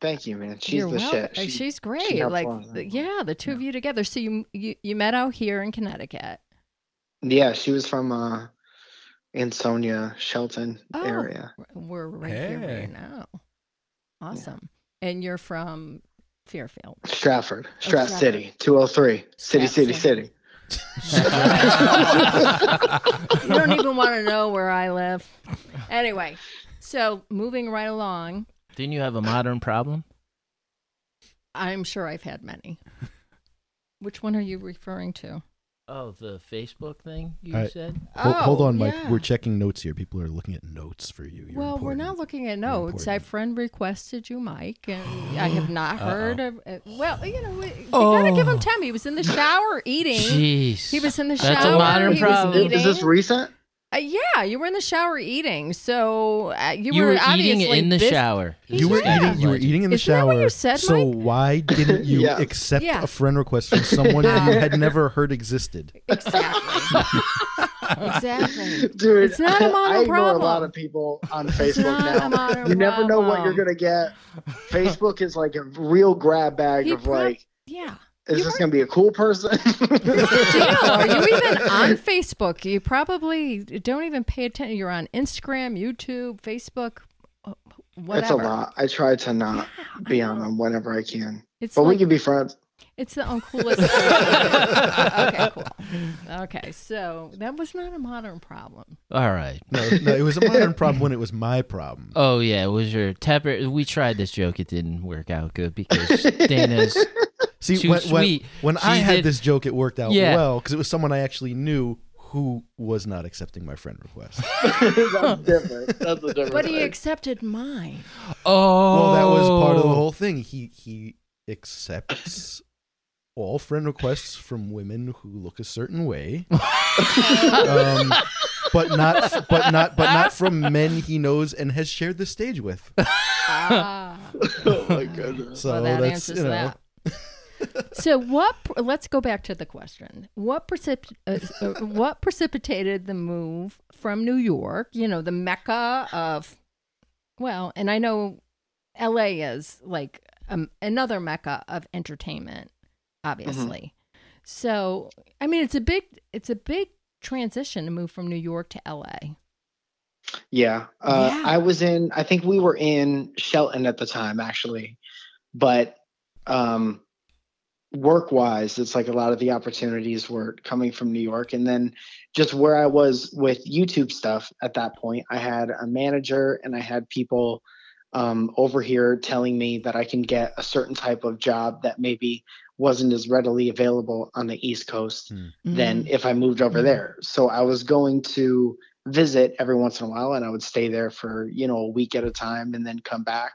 Speaker 6: Thank you, man. She's
Speaker 5: You're
Speaker 6: the
Speaker 5: welcome.
Speaker 6: shit. She-
Speaker 5: she's great.
Speaker 6: helps
Speaker 5: like, the-
Speaker 6: yeah.
Speaker 5: yeah, the two of you together. So you, you you met out here in Connecticut.
Speaker 6: yeah, she was from uh, Ansonia, Shelton
Speaker 5: Oh.
Speaker 6: area.
Speaker 5: We're right here right now. Awesome. And you're from Fairfield.
Speaker 6: Stratford,
Speaker 5: Oh,
Speaker 6: Strat
Speaker 5: Stratford.
Speaker 6: City, 203. City, city,
Speaker 5: City.
Speaker 6: city.
Speaker 5: You don't even want to know where I live. Anyway, so moving right along,
Speaker 2: Didn't you have a modern problem?
Speaker 5: I'm sure I've had many. Which one are you referring to?
Speaker 2: Oh, the Facebook thing you
Speaker 4: I-
Speaker 2: said?
Speaker 4: Hold, hold
Speaker 5: Oh,
Speaker 4: on, Mike.
Speaker 5: yeah.
Speaker 4: We're checking notes here. People are looking at notes for you. You're
Speaker 5: well, we're
Speaker 4: important.
Speaker 5: not looking at notes. I friend requested you, Mike, and I have not
Speaker 2: Uh-oh.
Speaker 5: heard of. Uh, well, you know, you gotta give him
Speaker 2: Oh.
Speaker 5: time. He was in the shower eating.
Speaker 2: Jeez.
Speaker 5: He was in the
Speaker 2: That's
Speaker 5: shower.
Speaker 2: a modern
Speaker 5: he
Speaker 2: problem.
Speaker 6: Is this recent?
Speaker 5: Uh, yeah, you were in the shower eating. So uh, you,
Speaker 2: You were eating
Speaker 5: obviously
Speaker 2: in the
Speaker 5: bus-
Speaker 2: shower.
Speaker 5: He's
Speaker 4: You were
Speaker 5: Yeah.
Speaker 4: eating. You were eating in the
Speaker 5: Isn't that
Speaker 4: shower.
Speaker 5: what you said,
Speaker 4: so
Speaker 5: Mike?
Speaker 4: why didn't you
Speaker 6: Yes.
Speaker 4: accept
Speaker 5: Yeah.
Speaker 4: a friend request from someone you had never heard existed?
Speaker 5: Exactly. exactly.
Speaker 6: Dude,
Speaker 5: It's not a modern
Speaker 6: I ignore
Speaker 5: problem.
Speaker 6: a lot of people on
Speaker 5: It's
Speaker 6: Facebook
Speaker 5: not a
Speaker 6: now. You never know what you're
Speaker 5: problem.
Speaker 6: gonna get. Facebook is like a real grab bag
Speaker 5: He
Speaker 6: of
Speaker 5: prob-
Speaker 6: like,
Speaker 5: Yeah.
Speaker 6: Is
Speaker 5: You
Speaker 6: this gonna be a cool person?
Speaker 5: Deal. Are you even on Facebook? You probably don't even pay attention. You're on Instagram, YouTube, Facebook, whatever.
Speaker 6: It's a lot. I try to not
Speaker 5: Yeah,
Speaker 6: be on them whenever I can.
Speaker 5: It's
Speaker 6: But we can be friends.
Speaker 5: it's the uncoolest. thing. okay, cool. Okay, so that was not a modern problem.
Speaker 2: All right.
Speaker 4: No, no, it was a modern problem when it was my problem.
Speaker 2: Oh yeah, it was your temper. We tried this joke. It didn't work out good because Dana's.
Speaker 4: See,
Speaker 2: too
Speaker 4: when,
Speaker 2: sweet.
Speaker 4: when, when I had
Speaker 2: did-
Speaker 4: this joke, it worked out
Speaker 2: Yeah.
Speaker 4: well because it was someone I actually knew who was not accepting my friend request.
Speaker 6: That's different. That's a different.
Speaker 5: But he
Speaker 6: thing.
Speaker 5: accepted mine.
Speaker 2: Oh,
Speaker 4: Well, that was part of the whole thing. He he accepts all friend requests from women who look a certain way, um, but not but not but not from men he knows and has shared the stage with.
Speaker 5: Ah,
Speaker 6: oh my goodness.
Speaker 4: So
Speaker 5: well, that
Speaker 4: that's
Speaker 5: answers
Speaker 4: you know,
Speaker 5: that. So what? Let's go back to the question. What precip- uh, uh, What precipitated the move from New York? You know, the mecca of, well, and I know L.A. is like um, another mecca of entertainment, obviously. So, I mean, it's a big, it's a big transition to move from New York to L.A.
Speaker 6: Yeah. Uh,
Speaker 5: Yeah.
Speaker 6: I was in, I think we were in Shelton at the time, actually. But um, work wise, it's like a lot of the opportunities were coming from New York. And then just where I was with YouTube stuff at that point, I had a manager and I had people um, over here telling me that I can get a certain type of job that maybe wasn't as readily available on the East Coast
Speaker 5: Mm-hmm.
Speaker 6: than if I moved over
Speaker 5: Mhm.
Speaker 6: there. So I was going to visit every once in a while and I would stay there for, you know, a week at a time and then come back.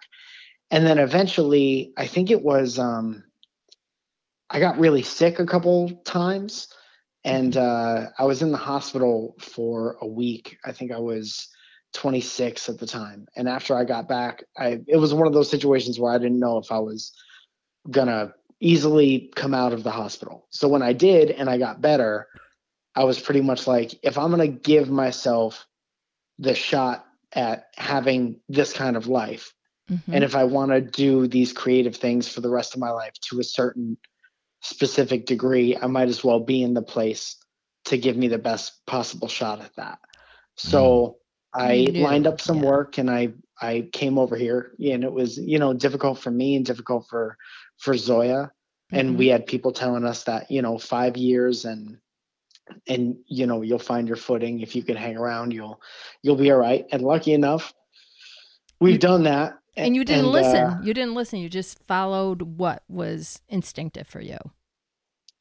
Speaker 6: And then eventually, I think it was um I got really sick a couple times and uh I was in the hospital for a week. I think I was 26 at the time. And after I got back, I it was one of those situations where I didn't know if I was gonna easily come out of the hospital. So when I did and I got better, I was pretty much like, if I'm going to give myself the shot at having this kind of life,
Speaker 5: Mhm.
Speaker 6: and if I want to do these creative things for the rest of my life to a certain specific degree, I might as well be in the place to give me the best possible shot at that. So I
Speaker 5: knew,
Speaker 6: lined up some
Speaker 5: yeah.
Speaker 6: work and I I came over here and it was, you know, difficult for me and difficult for for Zoya and
Speaker 5: Mhm.
Speaker 6: we had people telling us that, you know, 5 years and and you know, you'll find your footing if you can hang around, you'll you'll be all right. And lucky enough, we've done that.
Speaker 5: And you didn't
Speaker 6: and,
Speaker 5: listen.
Speaker 6: uh,
Speaker 5: you didn't listen. You just followed what was instinctive for you.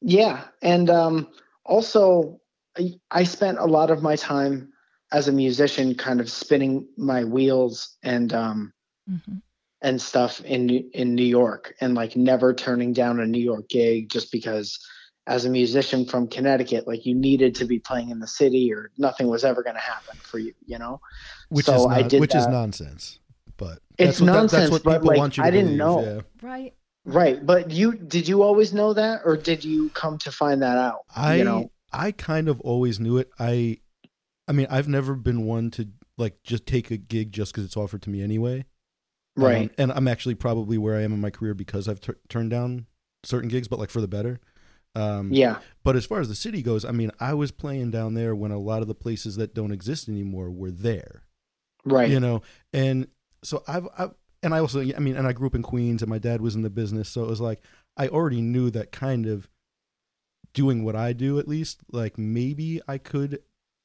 Speaker 6: Yeah, and um, also I, I spent a lot of my time as a musician, kind of spinning my wheels and um,
Speaker 5: hmm
Speaker 6: and stuff in New- in New York, and like never turning down a New York gig just because, as a musician from Connecticut, like you needed to be playing in the city, or nothing was ever going to happen for you, you know.
Speaker 4: which
Speaker 6: So
Speaker 4: is
Speaker 6: I
Speaker 4: not,
Speaker 6: did
Speaker 4: which is nonsense. But
Speaker 6: It's
Speaker 4: that's what,
Speaker 6: nonsense,
Speaker 4: that's what
Speaker 6: but,
Speaker 4: people
Speaker 6: like,
Speaker 4: want you to
Speaker 6: I didn't
Speaker 4: believe,
Speaker 6: know.
Speaker 4: yeah.
Speaker 5: Right.
Speaker 6: Right, but you did you always know that, or did you come to find that out?
Speaker 4: I
Speaker 6: you know,
Speaker 4: I kind of always knew it. I I mean, I've never been one to like just take a gig just because it's offered to me anyway. Um,
Speaker 6: right.
Speaker 4: and I'm actually probably where I am in my career because I've tur turned down certain gigs, but like for the better. Um,
Speaker 6: yeah.
Speaker 4: But as far as the city goes, I mean, I was playing down there when a lot of the places that don't exist anymore were there.
Speaker 6: Right.
Speaker 4: You know, and so I've, I've and I also, I mean, and I grew up in Queens, and my dad was in the business, so it was like I already knew that kind of doing what I do, at least, like maybe I could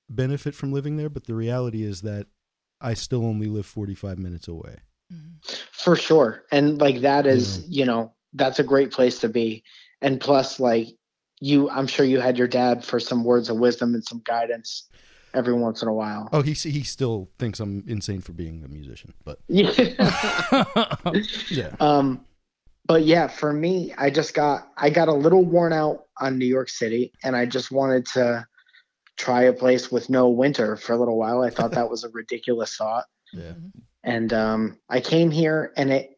Speaker 4: benefit from living there. But the reality is that I still only live 45 minutes away. Mm-hmm.
Speaker 6: For sure. And like that is, you know, that's a great place to be. And plus, like you, I'm sure you had your dad for some words of wisdom and some guidance every once in a while.
Speaker 4: Oh, he he still thinks I'm insane for being a musician, but
Speaker 6: Yeah.
Speaker 4: yeah,
Speaker 6: um, but yeah, for me, I just got, I got a little worn out on New York City and I just wanted to try a place with no winter for a little while. I thought that was a ridiculous thought.
Speaker 4: yeah.
Speaker 6: and um, I came here, and it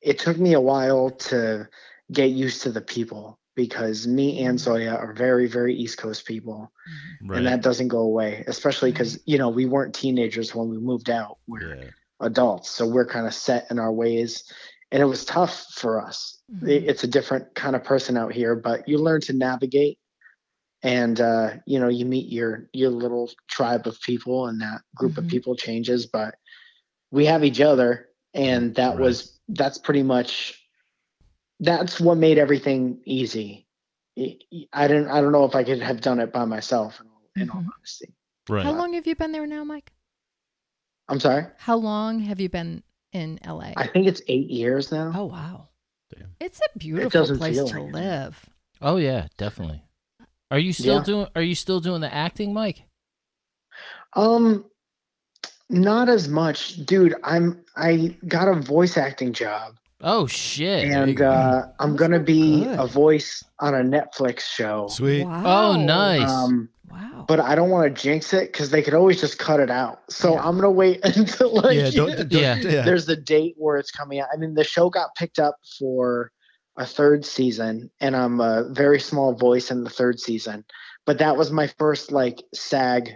Speaker 6: it took me a while to get used to the people because me and Zoya are very very East Coast people, and that doesn't go away. Especially because you know we weren't teenagers when we moved out; we're
Speaker 4: yeah.
Speaker 6: adults, so we're kind of set in our ways, and it was tough for us.
Speaker 5: Mhm.
Speaker 6: It- it's a different kind of person out here, but you learn to navigate. And uh, you know, you meet your your little tribe of people, and that group
Speaker 5: Mhm.
Speaker 6: of people changes. But we have each other and that
Speaker 4: Right.
Speaker 6: was that's pretty much that's what made everything easy I- i didn't i don't know if i could have done it by myself in all, in all
Speaker 5: Mhm.
Speaker 6: honesty
Speaker 2: Right.
Speaker 5: How long have you been there now, Mike?
Speaker 6: i'm sorry
Speaker 5: How long have you been in LA?
Speaker 6: i think it's eight years now
Speaker 5: oh wow.
Speaker 4: Damn.
Speaker 5: It's a beautiful
Speaker 6: doesn't
Speaker 5: place to
Speaker 6: like it.
Speaker 5: live.
Speaker 2: Oh yeah, definitely. Are you still
Speaker 6: Yeah.
Speaker 2: doing? Are you still doing the acting, Mike?
Speaker 6: um not as much dude i'm i got a voice acting job
Speaker 2: Oh shit.
Speaker 6: and uh i'm gonna be
Speaker 5: good.
Speaker 6: a voice on a netflix show
Speaker 4: Sweet.
Speaker 5: Wow.
Speaker 2: Oh, nice.
Speaker 6: um
Speaker 5: Wow.
Speaker 6: but I don't want to jinx it because they could always just cut it out. So
Speaker 5: Yeah.
Speaker 6: I'm gonna wait until like
Speaker 4: yeah, don't, don't,
Speaker 2: Yeah.
Speaker 4: yeah.
Speaker 6: there's the date where it's coming out. I mean, the show got picked up for a third season, and I'm a very small voice in the third season. But that was my first like SAG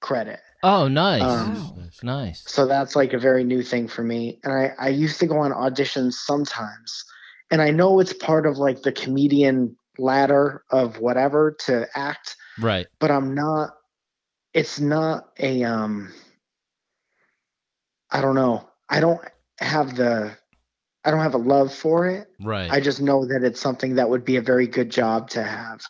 Speaker 6: credit.
Speaker 2: Oh, nice.
Speaker 6: Um,
Speaker 2: nice.
Speaker 6: So that's like a very new thing for me. And I, I used to go on auditions sometimes. And I know it's part of like the comedian ladder of whatever to act,
Speaker 2: Right.
Speaker 6: but I'm not it's not a um I don't know. I don't have the I don't have a love for it.
Speaker 2: Right.
Speaker 6: I just know that it's something that would be a very good job to have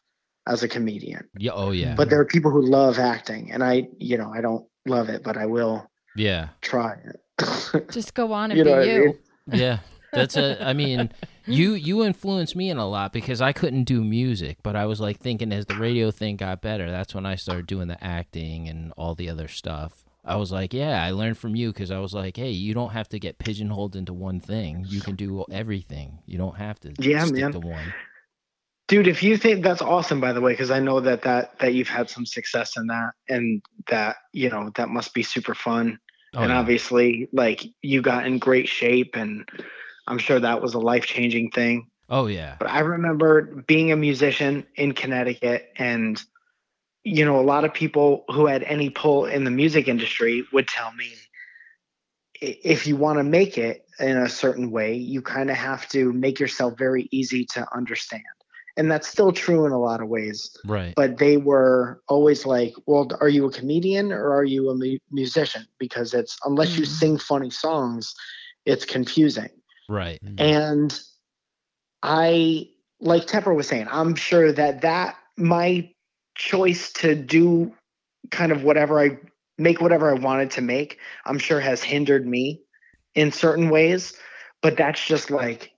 Speaker 6: as a comedian.
Speaker 2: yeah. Oh, yeah.
Speaker 6: But there are people who love acting and I, you know, I don't love it, but I will
Speaker 2: yeah.
Speaker 6: try it.
Speaker 5: Just go on and
Speaker 6: You
Speaker 5: be
Speaker 6: know what I
Speaker 5: you.
Speaker 6: mean?
Speaker 2: Yeah. That's a. I mean, you you influenced me in a lot because I couldn't do music, but I was like thinking as the radio thing got better, that's when I started doing the acting and all the other stuff. I was like, yeah, I learned from you because I was like, hey, you don't have to get pigeonholed into one thing. You can do everything. You don't have to
Speaker 6: Yeah,
Speaker 2: stick
Speaker 6: man.
Speaker 2: to one.
Speaker 6: Dude, if you think that's awesome, by the way, because I know that that that you've had some success in that, and that you know that must be super fun.
Speaker 2: Oh,
Speaker 6: and
Speaker 2: yeah.
Speaker 6: obviously, like you got in great shape, and I'm sure that was a life changing thing.
Speaker 2: oh yeah.
Speaker 6: But I remember being a musician in Connecticut, and you know, a lot of people who had any pull in the music industry would tell me if you want to make it in a certain way, you kind of have to make yourself very easy to understand. And that's still true in a lot of ways.
Speaker 2: Right.
Speaker 6: But they were always like, well, are you a comedian or are you a mu- musician? Because it's unless you
Speaker 5: Mhm.
Speaker 6: sing funny songs, it's confusing.
Speaker 2: Right.
Speaker 6: And I, like Tepper was saying, I'm sure that that my choice to do kind of whatever I make, whatever I wanted to make, I'm sure has hindered me in certain ways. But that's just like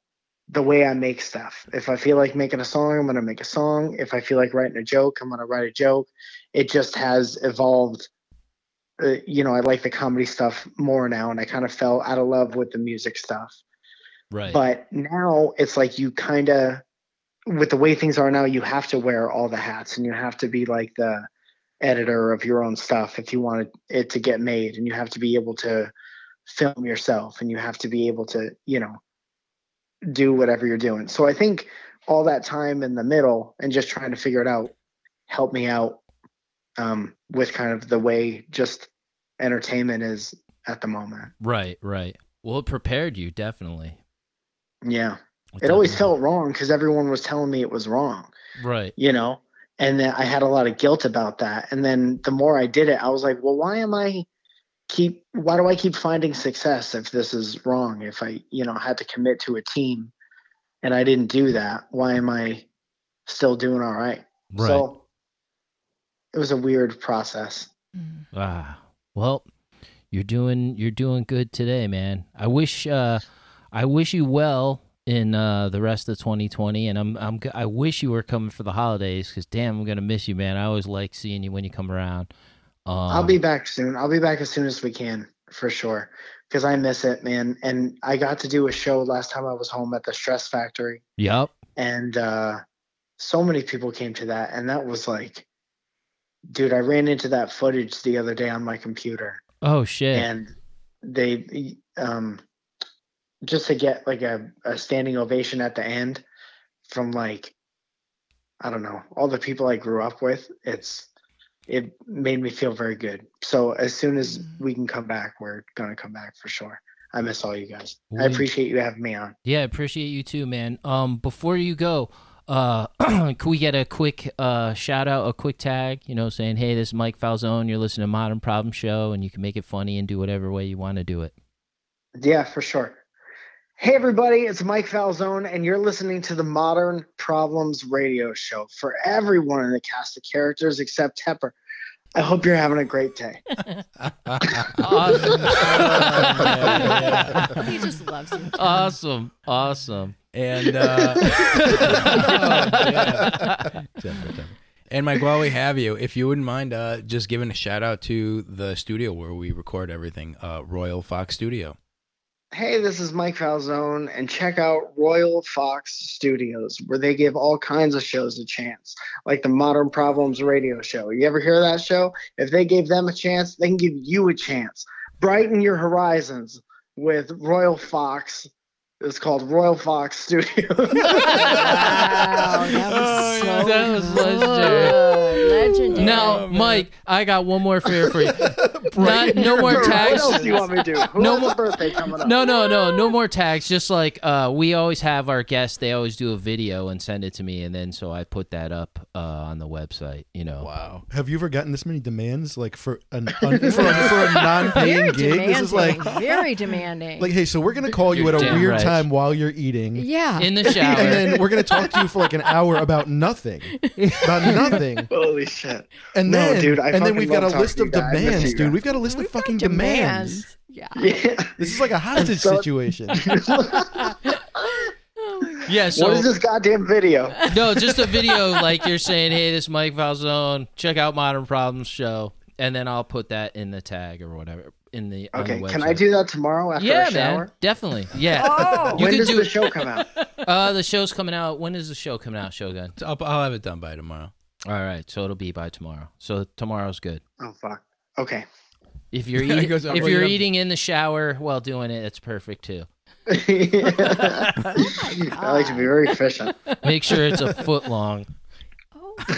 Speaker 6: the way I make stuff. If I feel like making a song, I'm going to make a song. If I feel like writing a joke, I'm going to write a joke. It just has evolved. Uh, you know, I like the comedy stuff more now, and I kind of fell out of love with the music stuff.
Speaker 2: Right.
Speaker 6: But now it's like you kind of, with the way things are now, you have to wear all the hats and you have to be like the editor of your own stuff if you want it to get made. And you have to be able to film yourself and you have to be able to, you know, do whatever you're doing. So I think all that time in the middle and just trying to figure it out helped me out um, with kind of the way just entertainment is at the moment.
Speaker 2: right. Right. Well, it prepared you definitely.
Speaker 6: Yeah. It always felt wrong because everyone was telling me it was wrong,
Speaker 2: right.
Speaker 6: you know? And then I had a lot of guilt about that. And then the more I did it, I was like, well, why am I keep, why do I keep finding success if this is wrong? If I, you know, had to commit to a team and I didn't do that, why am I still doing all right?
Speaker 2: Right.
Speaker 6: So it was a weird process.
Speaker 5: Mm.
Speaker 2: Ah, well, you're doing you're doing good today, man. I wish uh, I wish you well in uh, the rest of 2020, and I'm I'm I wish you were coming for the holidays because damn, I'm gonna miss you, man. I always like seeing you when you come around. Um,
Speaker 6: I'll be back soon. I'll be back as soon as we can for sure. Because I miss it, man. And I got to do a show last time I was home at the Stress Factory.
Speaker 2: Yep.
Speaker 6: and uh, so many people came to that and that was like dude i ran into that footage the other day on my computer
Speaker 2: Oh shit.
Speaker 6: and they um just to get like a, a standing ovation at the end from like i don't know all the people i grew up with it's it made me feel very good so as soon as
Speaker 5: Mm.
Speaker 6: we can come back we're gonna come back for sure i miss all you guys i appreciate you having me on
Speaker 2: Yeah, appreciate you too, man. Um, before you go, uh, can we get a quick uh shout out, a quick tag? You know, saying, "Hey, this is Mike Falzone. You're listening to Modern Problem Show, and you can make it funny and do whatever way you want to do it."
Speaker 6: Yeah, for sure. Hey, everybody, it's Mike Falzone, and you're listening to the Modern Problems Radio Show for everyone in the cast of characters except Tepper. I hope you're having a great day.
Speaker 2: Awesome.
Speaker 5: He just loves you.
Speaker 2: awesome, awesome.
Speaker 3: And uh, and Mike, while we have you, if you wouldn't mind, uh, just giving a shout out to the studio where we record everything, uh, Royal Fox Studio.
Speaker 6: Hey, this is Mike Falzone, and check out Royal Fox Studios, where they give all kinds of shows a chance, like the Modern Problems Radio Show. You ever hear that show? If they gave them a chance, they can give you a chance. Brighten your horizons with Royal Fox It's called Royal Fox Studios.
Speaker 5: Wow, that was oh, so
Speaker 2: Oh, that was
Speaker 5: good.
Speaker 2: legendary.
Speaker 5: Legendary.
Speaker 2: Now, Mike, I got one more fear for you. Not, no more tags.
Speaker 6: what
Speaker 2: tags.
Speaker 6: else do you want me to do? Who
Speaker 2: No
Speaker 6: has
Speaker 2: more-
Speaker 6: a birthday coming up?
Speaker 2: No, no, no, no more tags. Just like uh, we always have our guests, they always do a video and send it to me, and then so I put that up uh, on the website. You know,
Speaker 3: Wow.
Speaker 4: Have you ever gotten this many demands like for an un, for, a, for a non-paying
Speaker 5: Very
Speaker 4: gig?
Speaker 5: demanding.
Speaker 4: This is like
Speaker 5: very demanding.
Speaker 4: like hey, so we're gonna call you
Speaker 2: You're
Speaker 4: at a
Speaker 2: damn
Speaker 4: weird
Speaker 2: right.
Speaker 4: time while you're eating.
Speaker 5: yeah.
Speaker 2: in the shower.
Speaker 4: And then we're gonna talk to you for like an hour about nothing, about nothing,
Speaker 6: Holy shit.
Speaker 4: and
Speaker 6: No,
Speaker 4: then
Speaker 6: dude, I
Speaker 4: and then we've got a list of
Speaker 6: you guys. I miss
Speaker 4: demands, dude. We've got a list of
Speaker 5: We've got
Speaker 4: fucking demands.
Speaker 5: demands. Yeah.
Speaker 6: Yeah.
Speaker 4: This is like a hostage
Speaker 6: so-
Speaker 4: situation.
Speaker 2: yeah, so
Speaker 6: what is this goddamn video?
Speaker 2: no, just a video like you're saying, hey, this is Mike Falzone. Check out Modern Problems show, and then I'll put that in the tag or whatever in the on the
Speaker 6: Okay, can I do that tomorrow after
Speaker 2: Yeah,
Speaker 6: a shower?
Speaker 2: man, definitely. Yeah,
Speaker 5: Oh.
Speaker 2: you
Speaker 6: when
Speaker 2: can
Speaker 6: does
Speaker 2: do
Speaker 6: the
Speaker 2: it.
Speaker 6: show come out?
Speaker 2: Uh, the show's coming out. When is the show coming out, Shogun?
Speaker 3: I'll, I'll have it done by tomorrow.
Speaker 2: All right, so it'll be by tomorrow. So tomorrow's good.
Speaker 6: Oh fuck. Okay.
Speaker 2: If you're
Speaker 3: It
Speaker 2: eating,
Speaker 3: goes
Speaker 2: if you're
Speaker 3: up.
Speaker 2: eating in the shower while doing it, it's perfect too.
Speaker 6: I like to be very efficient.
Speaker 2: Make sure it's a foot long.
Speaker 5: Oh,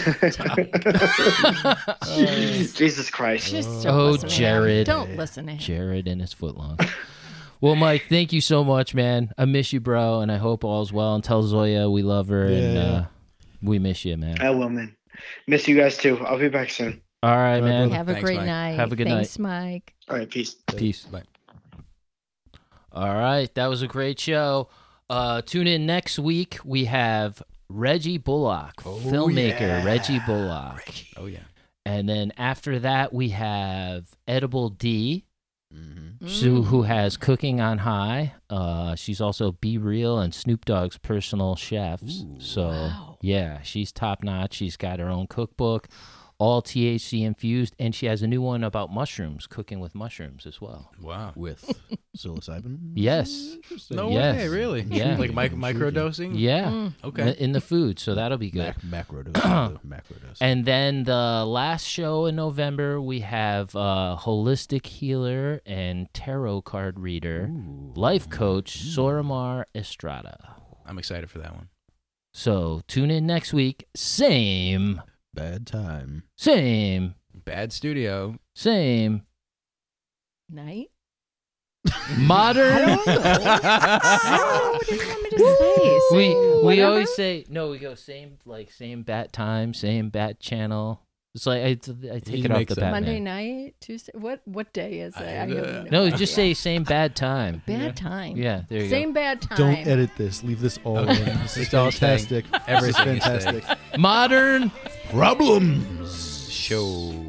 Speaker 6: Jesus Christ.
Speaker 5: just don't
Speaker 2: Oh,
Speaker 5: listen to him.
Speaker 2: Jared.
Speaker 5: Don't listen to him.
Speaker 2: Jared and his foot long. Well, Mike, thank you so much, man. I miss you, bro, and I hope all's well. And tell Zoya we love her and uh, we miss you, man.
Speaker 6: I will, man. Miss you guys too. I'll be back soon.
Speaker 2: All right,
Speaker 4: All right,
Speaker 2: man.
Speaker 5: Have a
Speaker 3: Thanks,
Speaker 5: great
Speaker 3: Mike.
Speaker 5: night.
Speaker 2: Have a good night.
Speaker 5: Thanks, Mike.
Speaker 6: All right, peace.
Speaker 2: Peace.
Speaker 3: Bye.
Speaker 2: All right, that was a great show. Uh, tune in next week. We have Reggie Bullock, filmmaker
Speaker 3: yeah.
Speaker 2: Reggie Bullock.
Speaker 3: Oh yeah.
Speaker 2: And then after that, we have Edible D,
Speaker 3: Mm-hmm.
Speaker 2: Sue, who has Cooking on High. Uh, she's also B-Real and Snoop Dogg's personal chefs. so,
Speaker 5: Wow.
Speaker 2: yeah, she's top notch. She's got her own cookbook, all THC infused, and she has a new one about mushrooms, cooking with mushrooms as well.
Speaker 3: Wow.
Speaker 4: with psilocybin.
Speaker 2: Yes.
Speaker 3: No
Speaker 2: Yes.
Speaker 3: way, really?
Speaker 2: Yeah.
Speaker 3: Like mic- microdosing?
Speaker 2: Yeah.
Speaker 5: Mm.
Speaker 3: Okay.
Speaker 2: In the food, so that'll be good.
Speaker 4: Mac- macro dose. macro dose.
Speaker 2: And then the last show in November, we have uh, holistic healer and tarot card reader, life coach Soramar Estrada.
Speaker 3: I'm excited for that one.
Speaker 2: So tune in next week. Same,
Speaker 4: Bad time.
Speaker 2: same,
Speaker 3: Bad studio.
Speaker 2: same.
Speaker 5: Night.
Speaker 2: Modern.
Speaker 5: I don't know. I don't know what you want me to say.
Speaker 2: we we
Speaker 5: whatever?
Speaker 2: always say no. We go same like same bat time, same bat channel. It's like I, I take
Speaker 3: He
Speaker 2: it off
Speaker 3: makes
Speaker 2: the
Speaker 3: up.
Speaker 2: bat.
Speaker 5: Monday night, Tuesday. What what day is it?
Speaker 3: I-
Speaker 5: I have
Speaker 2: No,
Speaker 5: idea.
Speaker 2: just say same bad time.
Speaker 5: bad time.
Speaker 2: Yeah, there you
Speaker 5: Same bad time.
Speaker 4: Don't edit this. Leave this all in. This is
Speaker 3: It's all
Speaker 4: fantastic.
Speaker 3: Everything
Speaker 4: This
Speaker 3: is
Speaker 4: is fantastic.
Speaker 2: go. Modern
Speaker 4: Problems.
Speaker 3: Show.